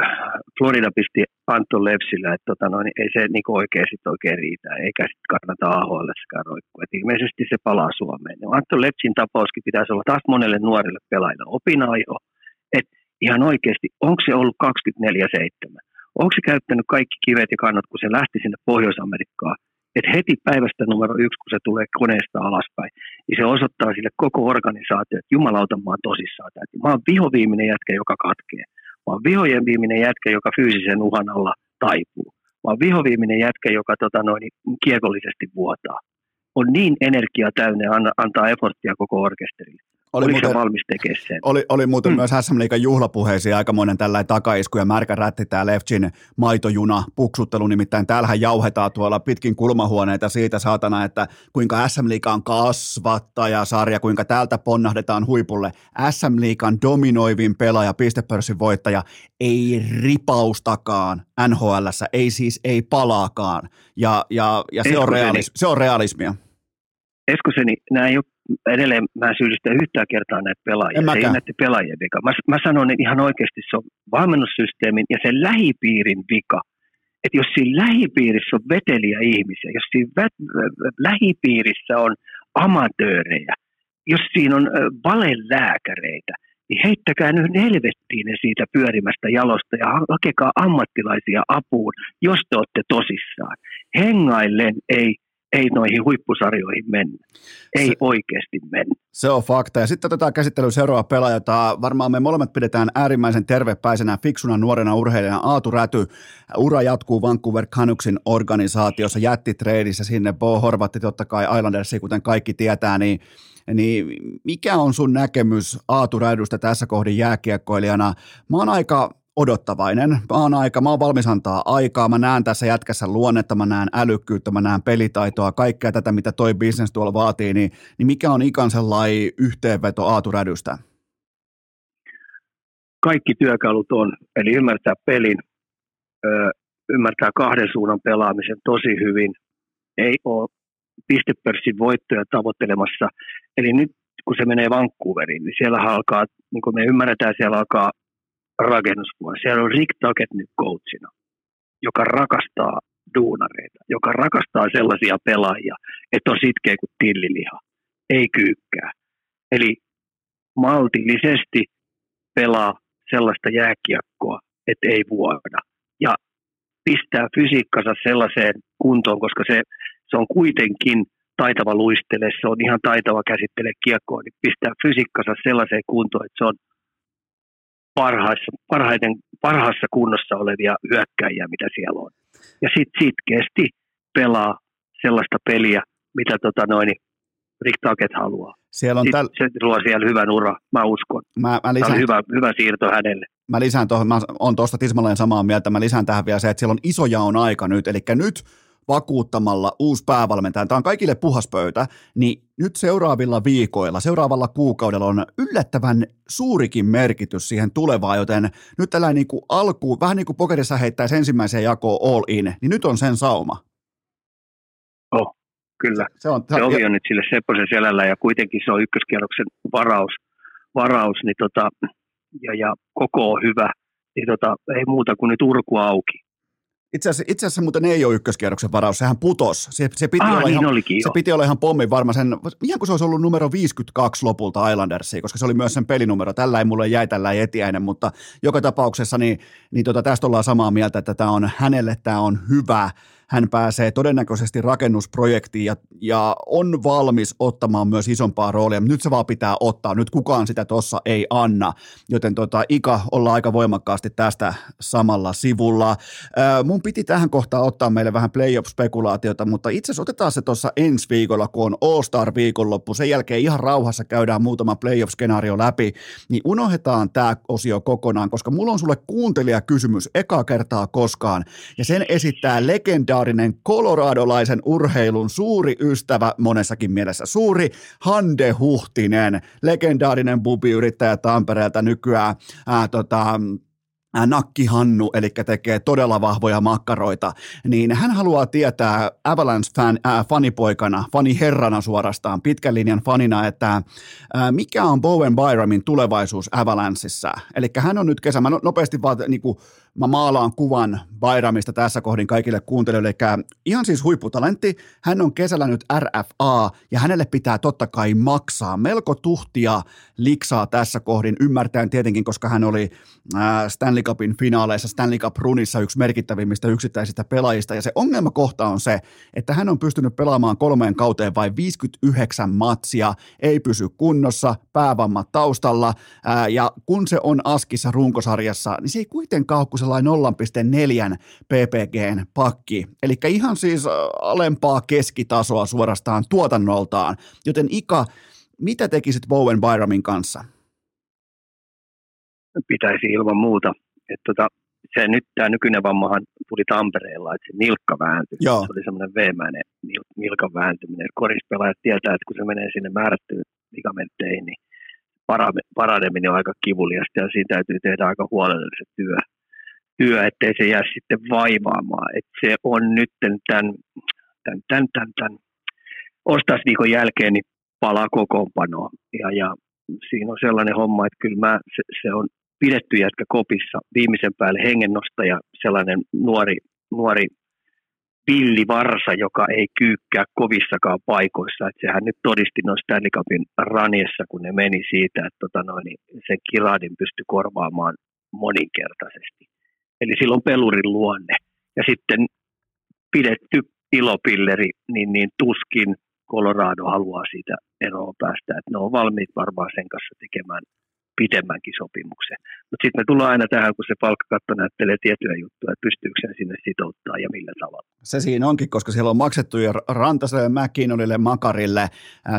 Florida pisti Anton Lepsillä, että tota noin, ei se niin oikein, sit oikein riitä, eikä sitten kannata AHL roikkua. Et ilmeisesti se palaa Suomeen. Ja Anton Lepsin tapauskin pitäisi olla taas monelle nuorelle pelaajille opinaajo, että ihan oikeasti, onko se ollut 24-7? Onko se käyttänyt kaikki kivet ja kannat, kun se lähti sinne Pohjois-Amerikkaan että heti päivästä numero yksi, kun se tulee koneesta alaspäin, niin se osoittaa sille koko organisaatio, että jumalauta, mä oon tosissaan. Mä oon vihoviiminen jätkä, joka katkee. Mä oon vihojen viimeinen jätkä, joka fyysisen uhan alla taipuu. Mä oon vihoviiminen jätkä, joka tota noin, kiekollisesti vuotaa. On niin energia täynnä antaa efforttia koko orkesterille. Oli muuten, valmis tekemään sen? Oli, oli muuten mm. myös SM Liikan juhlapuheisiin aikamoinen tällainen takaisku ja märkä rätti tämä Leftsin maitojuna puksuttelu, nimittäin täällähän jauhetaan tuolla pitkin kulmahuoneita siitä saatana, että kuinka SM Liiga on kasvattajasarja, kuinka täältä ponnahdetaan huipulle. SM Liikan dominoivin pelaaja, pistepörssin voittaja, ei ripaustakaan NHL, ei siis ei palaakaan. Ja, ja, ja se, on realis, se on realismia. Eskoseni, nämä ei ole edelleen mä syyllistä yhtään kertaa näitä pelaajia. Se ei näiden pelaajien vika. Mä, mä sanon, että ihan oikeasti se on valmennussysteemin ja sen lähipiirin vika. Että jos siinä lähipiirissä on veteliä ihmisiä, jos siinä vä- lähipiirissä on amatöörejä, jos siinä on valelääkäreitä, niin heittäkää nyt helvettiin ne siitä pyörimästä jalosta ja hakekaa ammattilaisia apuun, jos te olette tosissaan. Hengaillen ei ei noihin huippusarjoihin mennä. Ei se, oikeasti mennä. Se on fakta. Ja sitten otetaan käsittelyyn seuraava pelaaja, jota varmaan me molemmat pidetään äärimmäisen tervepäisenä, fiksuna nuorena urheilijana. Aatu Räty. Ura jatkuu Vancouver Canucksin organisaatiossa jättitreidissä sinne. Bo Horvatti totta kai Islandersi, kuten kaikki tietää, niin niin mikä on sun näkemys Aatu Rädystä tässä kohdin jääkiekkoilijana? Mä oon aika odottavainen. Mä oon aika, mä oon valmis antaa aikaa, mä näen tässä jätkässä luonnetta, mä näen älykkyyttä, mä näen pelitaitoa, kaikkea tätä, mitä toi business tuolla vaatii, niin, niin mikä on ikan sellainen yhteenveto Aatu Rädystä? Kaikki työkalut on, eli ymmärtää pelin, ymmärtää kahden suunnan pelaamisen tosi hyvin, ei ole pistepörssin voittoja tavoittelemassa. Eli nyt kun se menee Vancouveriin, niin siellä alkaa, niin kuin me ymmärretään, siellä alkaa rakennuspuolella. Siellä on Rick Taket nyt coachina, joka rakastaa duunareita, joka rakastaa sellaisia pelaajia, että on sitkeä kuin tilliliha, ei kyykkää. Eli maltillisesti pelaa sellaista jääkiekkoa, että ei vuoda. Ja pistää fysiikkansa sellaiseen kuntoon, koska se, se on kuitenkin taitava luistele, se on ihan taitava käsittele kiekkoa, niin pistää fysiikkansa sellaiseen kuntoon, että se on parhaissa, parhaiten, parhaassa kunnossa olevia hyökkäjiä, mitä siellä on. Ja sitten sitkeästi pelaa sellaista peliä, mitä tota noin, Rick Taket haluaa. Siellä on täl... Se luo siellä hyvän ura, mä uskon. Mä, mä lisään... Tämä hyvä, hyvä siirto hänelle. Mä lisään tuohon, mä oon tuosta tismalleen samaa mieltä, mä lisään tähän vielä se, että siellä on iso jaon aika nyt, eli nyt vakuuttamalla uusi päävalmentaja. Tämä on kaikille puhas pöytä, niin nyt seuraavilla viikoilla, seuraavalla kuukaudella on yllättävän suurikin merkitys siihen tulevaan, joten nyt tällä niin kuin alkuun, vähän niin kuin pokerissa heittäisi ensimmäiseen jakoon all in, niin nyt on sen sauma. Oh, kyllä. Se, on, se ovi on nyt sille Sepposen selällä ja kuitenkin se on ykköskierroksen varaus, varaus niin tota, ja, ja koko on hyvä, niin tota, ei muuta kuin nyt urku auki. Itse asiassa, itse asiassa muuten ei ole ykköskierroksen varaus, sehän putos. Se, se, piti, ah, olla niin ihan, olikin, se piti olla ihan pommin varma sen, ihan kuin se olisi ollut numero 52 lopulta Islandersiin, koska se oli myös sen pelinumero. Tällä ei mulle jäi tällä ei etiäinen, mutta joka tapauksessa niin, niin tota, tästä ollaan samaa mieltä, että tämä on hänelle tämä on hyvä hän pääsee todennäköisesti rakennusprojektiin ja, ja on valmis ottamaan myös isompaa roolia. Nyt se vaan pitää ottaa, nyt kukaan sitä tuossa ei anna, joten tota, Ika ollaan aika voimakkaasti tästä samalla sivulla. Ää, mun piti tähän kohtaan ottaa meille vähän playoff-spekulaatiota, mutta itse asiassa otetaan se tuossa ensi viikolla, kun on All-Star viikonloppu, sen jälkeen ihan rauhassa käydään muutama playoff-skenaario läpi, niin unohdetaan tämä osio kokonaan, koska mulla on sulle kuuntelijakysymys eka kertaa koskaan, ja sen esittää legendaarinen koloradolaisen urheilun suuri ystävä, monessakin mielessä suuri, Hande Huhtinen, legendaarinen bubiyrittäjä Tampereelta nykyään, ää, tota, Nakki Hannu, eli tekee todella vahvoja makkaroita, niin hän haluaa tietää Avalanche-fan, äh, fanipoikana, faniherrana suorastaan, pitkän linjan fanina, että äh, mikä on Bowen Byramin tulevaisuus Avalanceissa. Eli hän on nyt kesä, mä no, nopeasti vaan niin kuin, mä maalaan kuvan Bayramista tässä kohdin kaikille kuuntelijoille. Eli ihan siis huipputalentti. Hän on kesällä nyt RFA ja hänelle pitää totta kai maksaa. Melko tuhtia liksaa tässä kohdin, ymmärtäen tietenkin, koska hän oli Stanley Cupin finaaleissa, Stanley Cup runissa yksi merkittävimmistä yksittäisistä pelaajista. Ja se ongelmakohta on se, että hän on pystynyt pelaamaan kolmeen kauteen vain 59 matsia, ei pysy kunnossa, päävammat taustalla. Ja kun se on Askissa runkosarjassa, niin se ei kuitenkaan ole sellainen 0,4 ppgn pakki. Eli ihan siis alempaa keskitasoa suorastaan tuotannoltaan. Joten Ika, mitä tekisit Bowen Byramin kanssa? Pitäisi ilman muuta. Että tota, se nyt tämä nykyinen vammahan tuli Tampereella, että se nilkka vääntyi. Joo. Se oli semmoinen veemäinen nilkan vääntyminen. Korispelaajat tietää, että kun se menee sinne määrättyyn ligamentteihin, niin paraneminen on aika kivuliasta ja siinä täytyy tehdä aika huolelliset työ työ, ettei se jää sitten vaivaamaan. Et se on nyt tämän, tämän, tämän, tämän, tämän ostasviikon jälkeen niin palaa kokoonpanoa. Ja, ja siinä on sellainen homma, että kyllä mä, se, se on pidetty jätkä kopissa viimeisen päälle hengennostaja, sellainen nuori, nuori pillivarsa, joka ei kyykkää kovissakaan paikoissa. Että sehän nyt todisti noin Stanley Cupin raniessa, kun ne meni siitä, että tota noin, niin sen kiradin pystyi korvaamaan moninkertaisesti. Eli silloin pelurin luonne. Ja sitten pidetty ilopilleri, niin, niin tuskin Colorado haluaa siitä eroa päästä. Että ne on valmiit varmaan sen kanssa tekemään pidemmänkin sopimuksen. Mutta sitten me tullaan aina tähän, kun se palkkakatto näyttelee tiettyjä juttuja, että pystyykö sen sinne sitouttaa ja millä tavalla. Se siinä onkin, koska siellä on maksettu jo Rantaselle, McKinnonille, Makarille,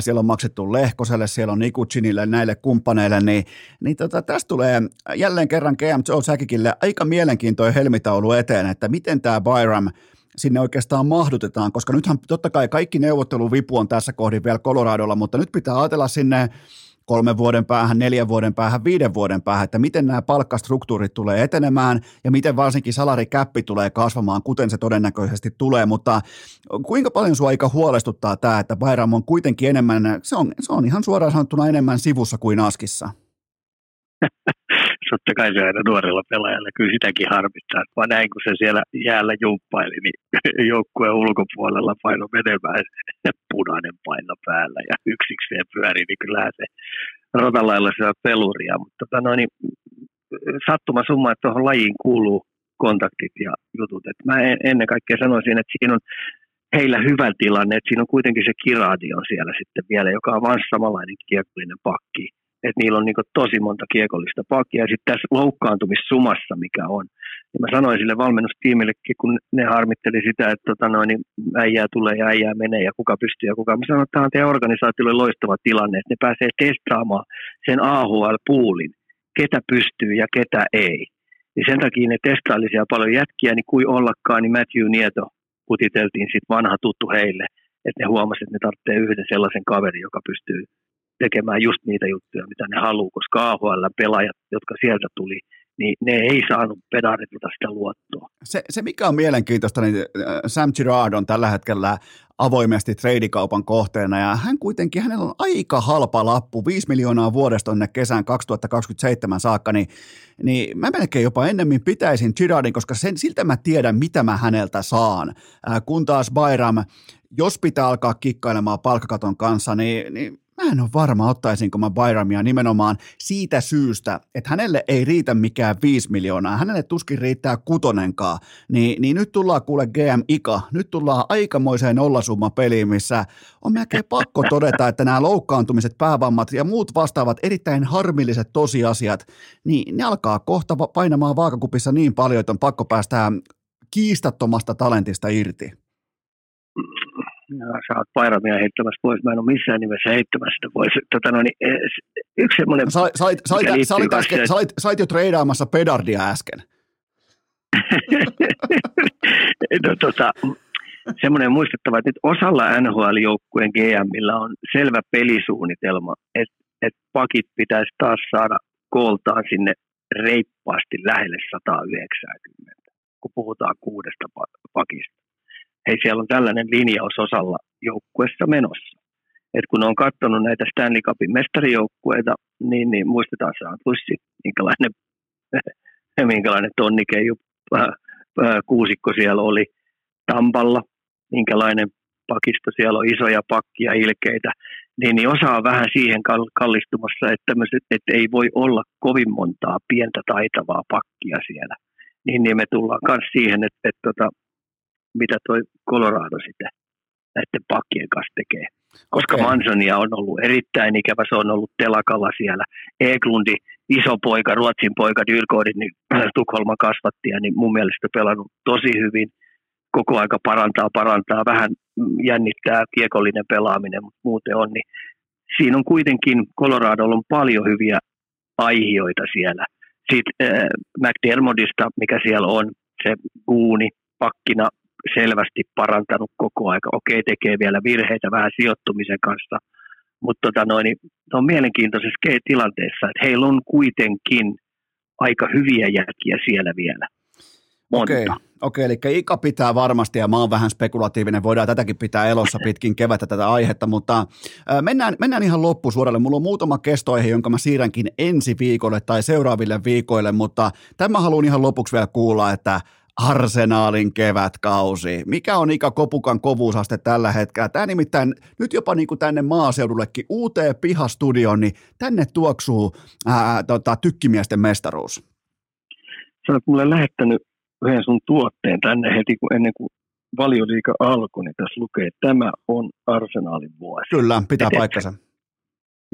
siellä on maksettu Lehkoselle, siellä on Nikutsinille, näille kumppaneille, niin, niin tota, tästä tulee jälleen kerran GM Joe Säkikille aika mielenkiintoinen helmitaulu eteen, että miten tämä Byram sinne oikeastaan mahdutetaan, koska nythän totta kai kaikki neuvotteluvipu on tässä kohdin vielä Coloradolla, mutta nyt pitää ajatella sinne kolmen vuoden päähän, neljän vuoden päähän, viiden vuoden päähän, että miten nämä palkkastruktuurit tulee etenemään ja miten varsinkin salarikäppi tulee kasvamaan, kuten se todennäköisesti tulee, mutta kuinka paljon sua aika huolestuttaa tämä, että Bayram on kuitenkin enemmän, se on, se on ihan suoraan sanottuna enemmän sivussa kuin askissa? totta kai se aina nuorella pelaajalla kyllä sitäkin harmittaa. Mä näin, kun se siellä jäällä jumppaili, niin joukkueen ulkopuolella paino menemään punainen paino päällä ja yksikseen pyöri, niin kyllähän se rotalailla se on peluria. Mutta tota niin, sattuma summa, että tuohon lajiin kuuluu kontaktit ja jutut. Et mä ennen kaikkea sanoisin, että siinä on heillä hyvä tilanne, että siinä on kuitenkin se kiraadi on siellä sitten vielä, joka on vain samanlainen kiekollinen pakki että niillä on niin tosi monta kiekollista pakkia. Ja sitten tässä loukkaantumissumassa, mikä on, niin mä sanoin sille valmennustiimillekin, kun ne harmitteli sitä, että tota noin, niin äijää tulee ja äijää menee ja kuka pystyy ja kuka. Mä sanoin, että tämä on teidän organisaatiolle loistava tilanne, että ne pääsee testaamaan sen AHL-puulin, ketä pystyy ja ketä ei. Ja sen takia ne testaili siellä paljon jätkiä, niin kuin ollakaan, niin Matthew Nieto putiteltiin sitten vanha tuttu heille, että ne huomasivat, että ne tarvitsee yhden sellaisen kaverin, joka pystyy tekemään just niitä juttuja, mitä ne haluaa, koska AHL-pelaajat, jotka sieltä tuli, niin ne ei saanut pedaretilta sitä luottoa. Se, se mikä on mielenkiintoista, niin äh, Sam Girard on tällä hetkellä avoimesti treidikaupan kohteena ja hän kuitenkin, hänellä on aika halpa lappu, 5 miljoonaa vuodesta tonne kesän 2027 saakka, niin, niin mä melkein jopa ennemmin pitäisin Girardin, koska sen, siltä mä tiedän, mitä mä häneltä saan, äh, kun taas Bayram, jos pitää alkaa kikkailemaan palkkakaton kanssa, niin, niin Mä en ole varma, ottaisinko mä Byramia nimenomaan siitä syystä, että hänelle ei riitä mikään 5 miljoonaa, hänelle tuskin riittää kutonenkaan, niin, niin nyt tullaan kuule GM Ika, nyt tullaan aikamoiseen peliin, missä on melkein pakko todeta, että nämä loukkaantumiset, päävammat ja muut vastaavat erittäin harmilliset tosiasiat, niin ne alkaa kohta painamaan vaakakupissa niin paljon, että on pakko päästä kiistattomasta talentista irti sä oot Pairamia heittämässä pois. Mä en ole missään nimessä heittämässä sitä pois. Tota, no, niin, eh, yksi semmoinen... Sait, sait, sait, sait, äsken, sait, sait jo treidaamassa pedardia äsken. no, tota, semmoinen muistettava, että nyt osalla NHL-joukkueen GMillä on selvä pelisuunnitelma, että, että pakit pitäisi taas saada kooltaan sinne reippaasti lähelle 190, kun puhutaan kuudesta pakista hei siellä on tällainen linjaus osalla joukkuessa menossa. Et kun on katsonut näitä Stanley Cupin mestarijoukkueita, niin, niin muistetaan Saantlussi, minkälainen, minkälainen tonnikeiju äh, äh, kuusikko siellä oli Tampalla, minkälainen pakisto, siellä on isoja pakkia, ilkeitä, niin, niin osa on vähän siihen kallistumassa, että, että ei voi olla kovin montaa pientä taitavaa pakkia siellä. Niin, niin me tullaan myös siihen, että, että, että tota, mitä toi Colorado sitten näiden pakkien kanssa tekee. Koska okay. Mansonia on ollut erittäin ikävä, se on ollut telakalla siellä. Eklundi, iso poika, Ruotsin poika, Dyrkodin, niin Tukholman kasvattia, niin mun mielestä pelannut tosi hyvin. Koko aika parantaa, parantaa, vähän jännittää kiekollinen pelaaminen, mutta muuten on. Niin siinä on kuitenkin, Coloradolla on paljon hyviä aihioita siellä. Sitten äh, McDermottista, mikä siellä on, se Guuni, pakkina selvästi parantanut koko aika. Okei, tekee vielä virheitä vähän sijoittumisen kanssa, mutta tota noin, niin on mielenkiintoisessa tilanteessa, että heillä on kuitenkin aika hyviä jälkiä siellä vielä. Okei, okei, eli Ika pitää varmasti, ja mä oon vähän spekulatiivinen, voidaan tätäkin pitää elossa pitkin kevätä tätä aihetta, mutta mennään, mennään ihan loppusuoralle. Mulla on muutama kestoaihe, jonka mä siirränkin ensi viikolle tai seuraaville viikoille, mutta tämä haluan ihan lopuksi vielä kuulla, että Arsenaalin kevätkausi. Mikä on Ika Kopukan kovuusaste tällä hetkellä? Tämä nimittäin nyt jopa niin kuin tänne maaseudullekin uuteen pihastudioon, niin tänne tuoksuu ää, tota, tykkimiesten mestaruus. Sä oot mulle lähettänyt yhden sun tuotteen tänne heti kun ennen kuin valioliika alkoi, niin tässä lukee, että tämä on arsenaalin vuosi. Kyllä, pitää Et paikkansa.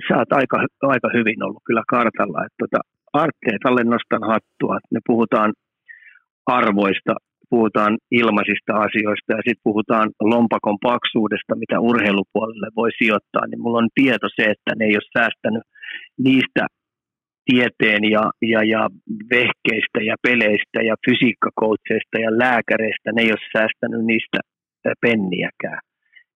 Sä oot aika, aika hyvin ollut kyllä kartalla. Että tota, Arteetalle nostan hattua. Me puhutaan arvoista, puhutaan ilmaisista asioista ja sitten puhutaan lompakon paksuudesta, mitä urheilupuolelle voi sijoittaa, niin mulla on tieto se, että ne ei ole säästänyt niistä tieteen ja, ja, ja vehkeistä ja peleistä ja fysiikkakoutseista ja lääkäreistä, ne ei ole säästänyt niistä penniäkään.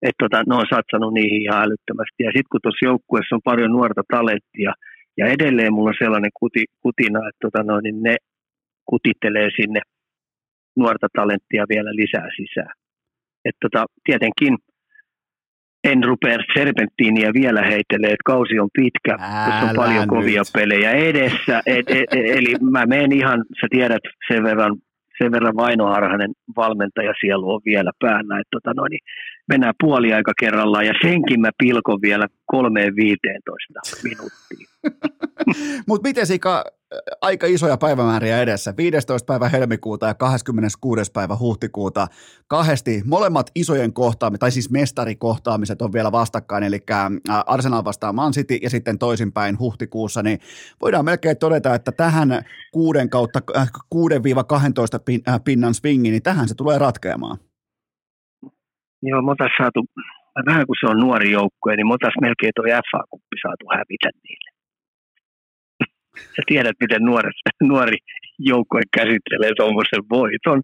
Että tota, ne on satsannut niihin ihan älyttömästi. Ja sitten kun tuossa joukkueessa on paljon nuorta talenttia, ja edelleen mulla on sellainen kuti, kutina, että tota, no, niin ne kutittelee sinne – nuorta talenttia vielä lisää sisään. Et tota, tietenkin en rupea serpenttiiniä vielä heittelee, että kausi on pitkä, Älä on paljon nyt. kovia pelejä edessä. Et, et, et, eli mä menen ihan, sä tiedät sen verran, sen verran vainoharhainen valmentaja sielu on vielä päällä, että tota noin, niin mennään puoliaika kerrallaan ja senkin mä pilkon vielä kolmeen viiteentoista minuuttia. Mutta miten Sika, aika isoja päivämääriä edessä, 15. päivä helmikuuta ja 26. päivä huhtikuuta, kahdesti molemmat isojen kohtaamiset, tai siis mestarikohtaamiset on vielä vastakkain, eli Arsenal vastaa Man City ja sitten toisinpäin huhtikuussa, niin voidaan melkein todeta, että tähän kuuden kautta 6-12 äh, pinnan swingi, niin tähän se tulee ratkeamaan. Joo, me saatu, vähän kun se on nuori joukkue, niin me melkein tuo FA-kuppi saatu hävitä niille sä tiedät, miten nuoret, nuori joukkue käsittelee tuommoisen voiton,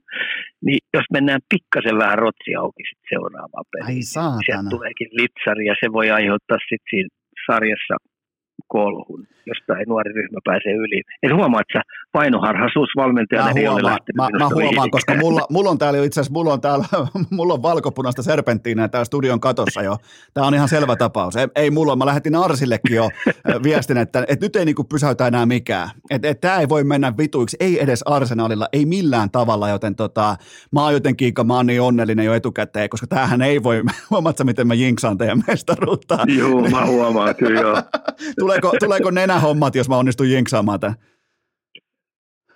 niin jos mennään pikkasen vähän rotsi auki sit seuraavaan peliin, Ai niin sieltä tuleekin litsari ja se voi aiheuttaa sitten siinä sarjassa kolhun, josta ei nuori ryhmä pääse yli. En huomaa, että painoharhaisuus valmentajana ei ole lähtenyt mä, mä huomaan koska mulla, mulla on täällä itse asiassa, mulla on täällä, mulla on valkopunaista serpenttiinä täällä studion katossa jo. Tämä on ihan selvä tapaus. Ei, ei mulla, mä lähetin Arsillekin jo viestin, että, että nyt ei niinku pysäytä enää mikään. Että et, tämä ei voi mennä vituiksi, ei edes Arsenalilla, ei millään tavalla, joten tota, mä oon jotenkin, mä oon niin onnellinen jo etukäteen, koska tämähän ei voi, huomaatko miten mä jinksaan teidän mestaruutta? Joo, mä huomaan, kyllä joo. tuleeko, tuleeko nenähommat, jos mä onnistun jinksaamaan tämän?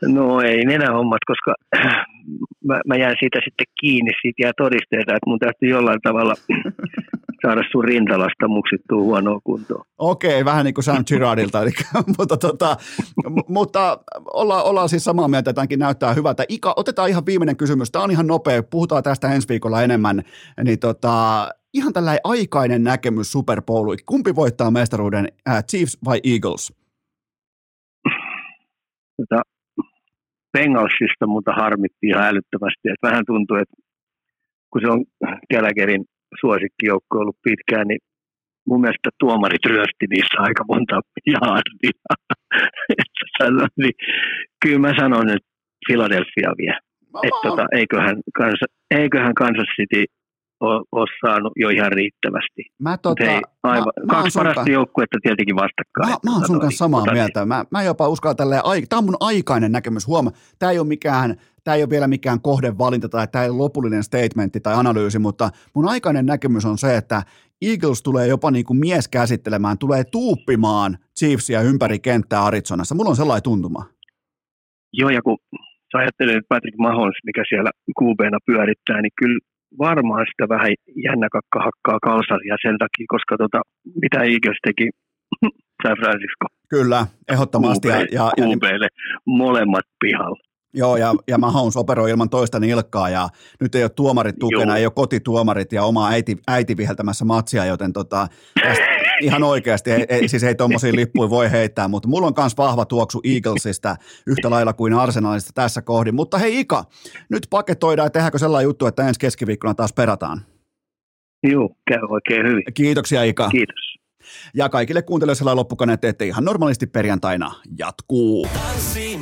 No ei nenä hommat, koska mä, mä jään siitä sitten kiinni, siitä jää todisteita, että mun täytyy jollain tavalla saada sun rintalasta muksittua huonoa kuntoon. Okei, vähän niin kuin Sam Girardilta, eli, mutta, tota, mutta ollaan, ollaan siis samaa mieltä, että tämänkin näyttää hyvältä. Ika, otetaan ihan viimeinen kysymys, tämä on ihan nopea, puhutaan tästä ensi viikolla enemmän, niin tota, ihan tällainen aikainen näkemys Super Bowlu. Kumpi voittaa mestaruuden, äh, Chiefs vai Eagles? Tota, Bengalsista mutta harmitti ihan älyttömästi. Että vähän tuntuu, että kun se on Gallagherin suosikkijoukko ollut pitkään, niin mun mielestä tuomarit ryösti niissä aika monta jaardia. Niin, kyllä mä sanon nyt Philadelphia vielä. Että tota, eiköhän, kansa, eiköhän Kansas City ole, ole saanut jo ihan riittävästi. Mä, Mut tota, hei, aivan, mä, mä kaksi parasta ka- joukkuetta tietenkin vastakkain. Mä, mä oon sun kanssa samaa otan mieltä. Mä, mä jopa uskallan tälleen, ai, tää on mun aikainen näkemys. Huoma, tää ei ole mikään, tää ei ole vielä mikään kohdevalinta tai tää ei ole lopullinen statementti tai analyysi, mutta mun aikainen näkemys on se, että Eagles tulee jopa niin kuin mies käsittelemään, tulee tuuppimaan Chiefsia ympäri kenttää Arizonassa. Mulla on sellainen tuntuma. Joo, ja kun sä ajattelet, että Patrick Mahomes, mikä siellä QBna pyörittää, niin kyllä varmaan sitä vähän jännäkakka hakkaa kalsaria sen takia, koska tota, mitä Eagles teki San Francisco Kyllä, ehdottomasti. Ja, ja, ja, QBlle, molemmat pihalla. Joo, ja, ja Mahomes operoi ilman toista nilkkaa, ja nyt ei ole tuomarit tukena, Joo. ei ole kotituomarit ja oma äiti, äiti viheltämässä matsia, joten tota, tästä, ihan oikeasti, ei, ei, siis ei tuommoisia lippuja voi heittää, mutta mulla on myös vahva tuoksu Eaglesista yhtä lailla kuin Arsenalista tässä kohdin. Mutta hei Ika, nyt paketoidaan ja tehdäänkö sellainen juttu, että ensi keskiviikkona taas perataan. Joo, käy oikein hyvin. Kiitoksia Ika. Kiitos. Ja kaikille kuuntelijoille sellainen loppukaneet, että ihan normaalisti perjantaina jatkuu. Tanssi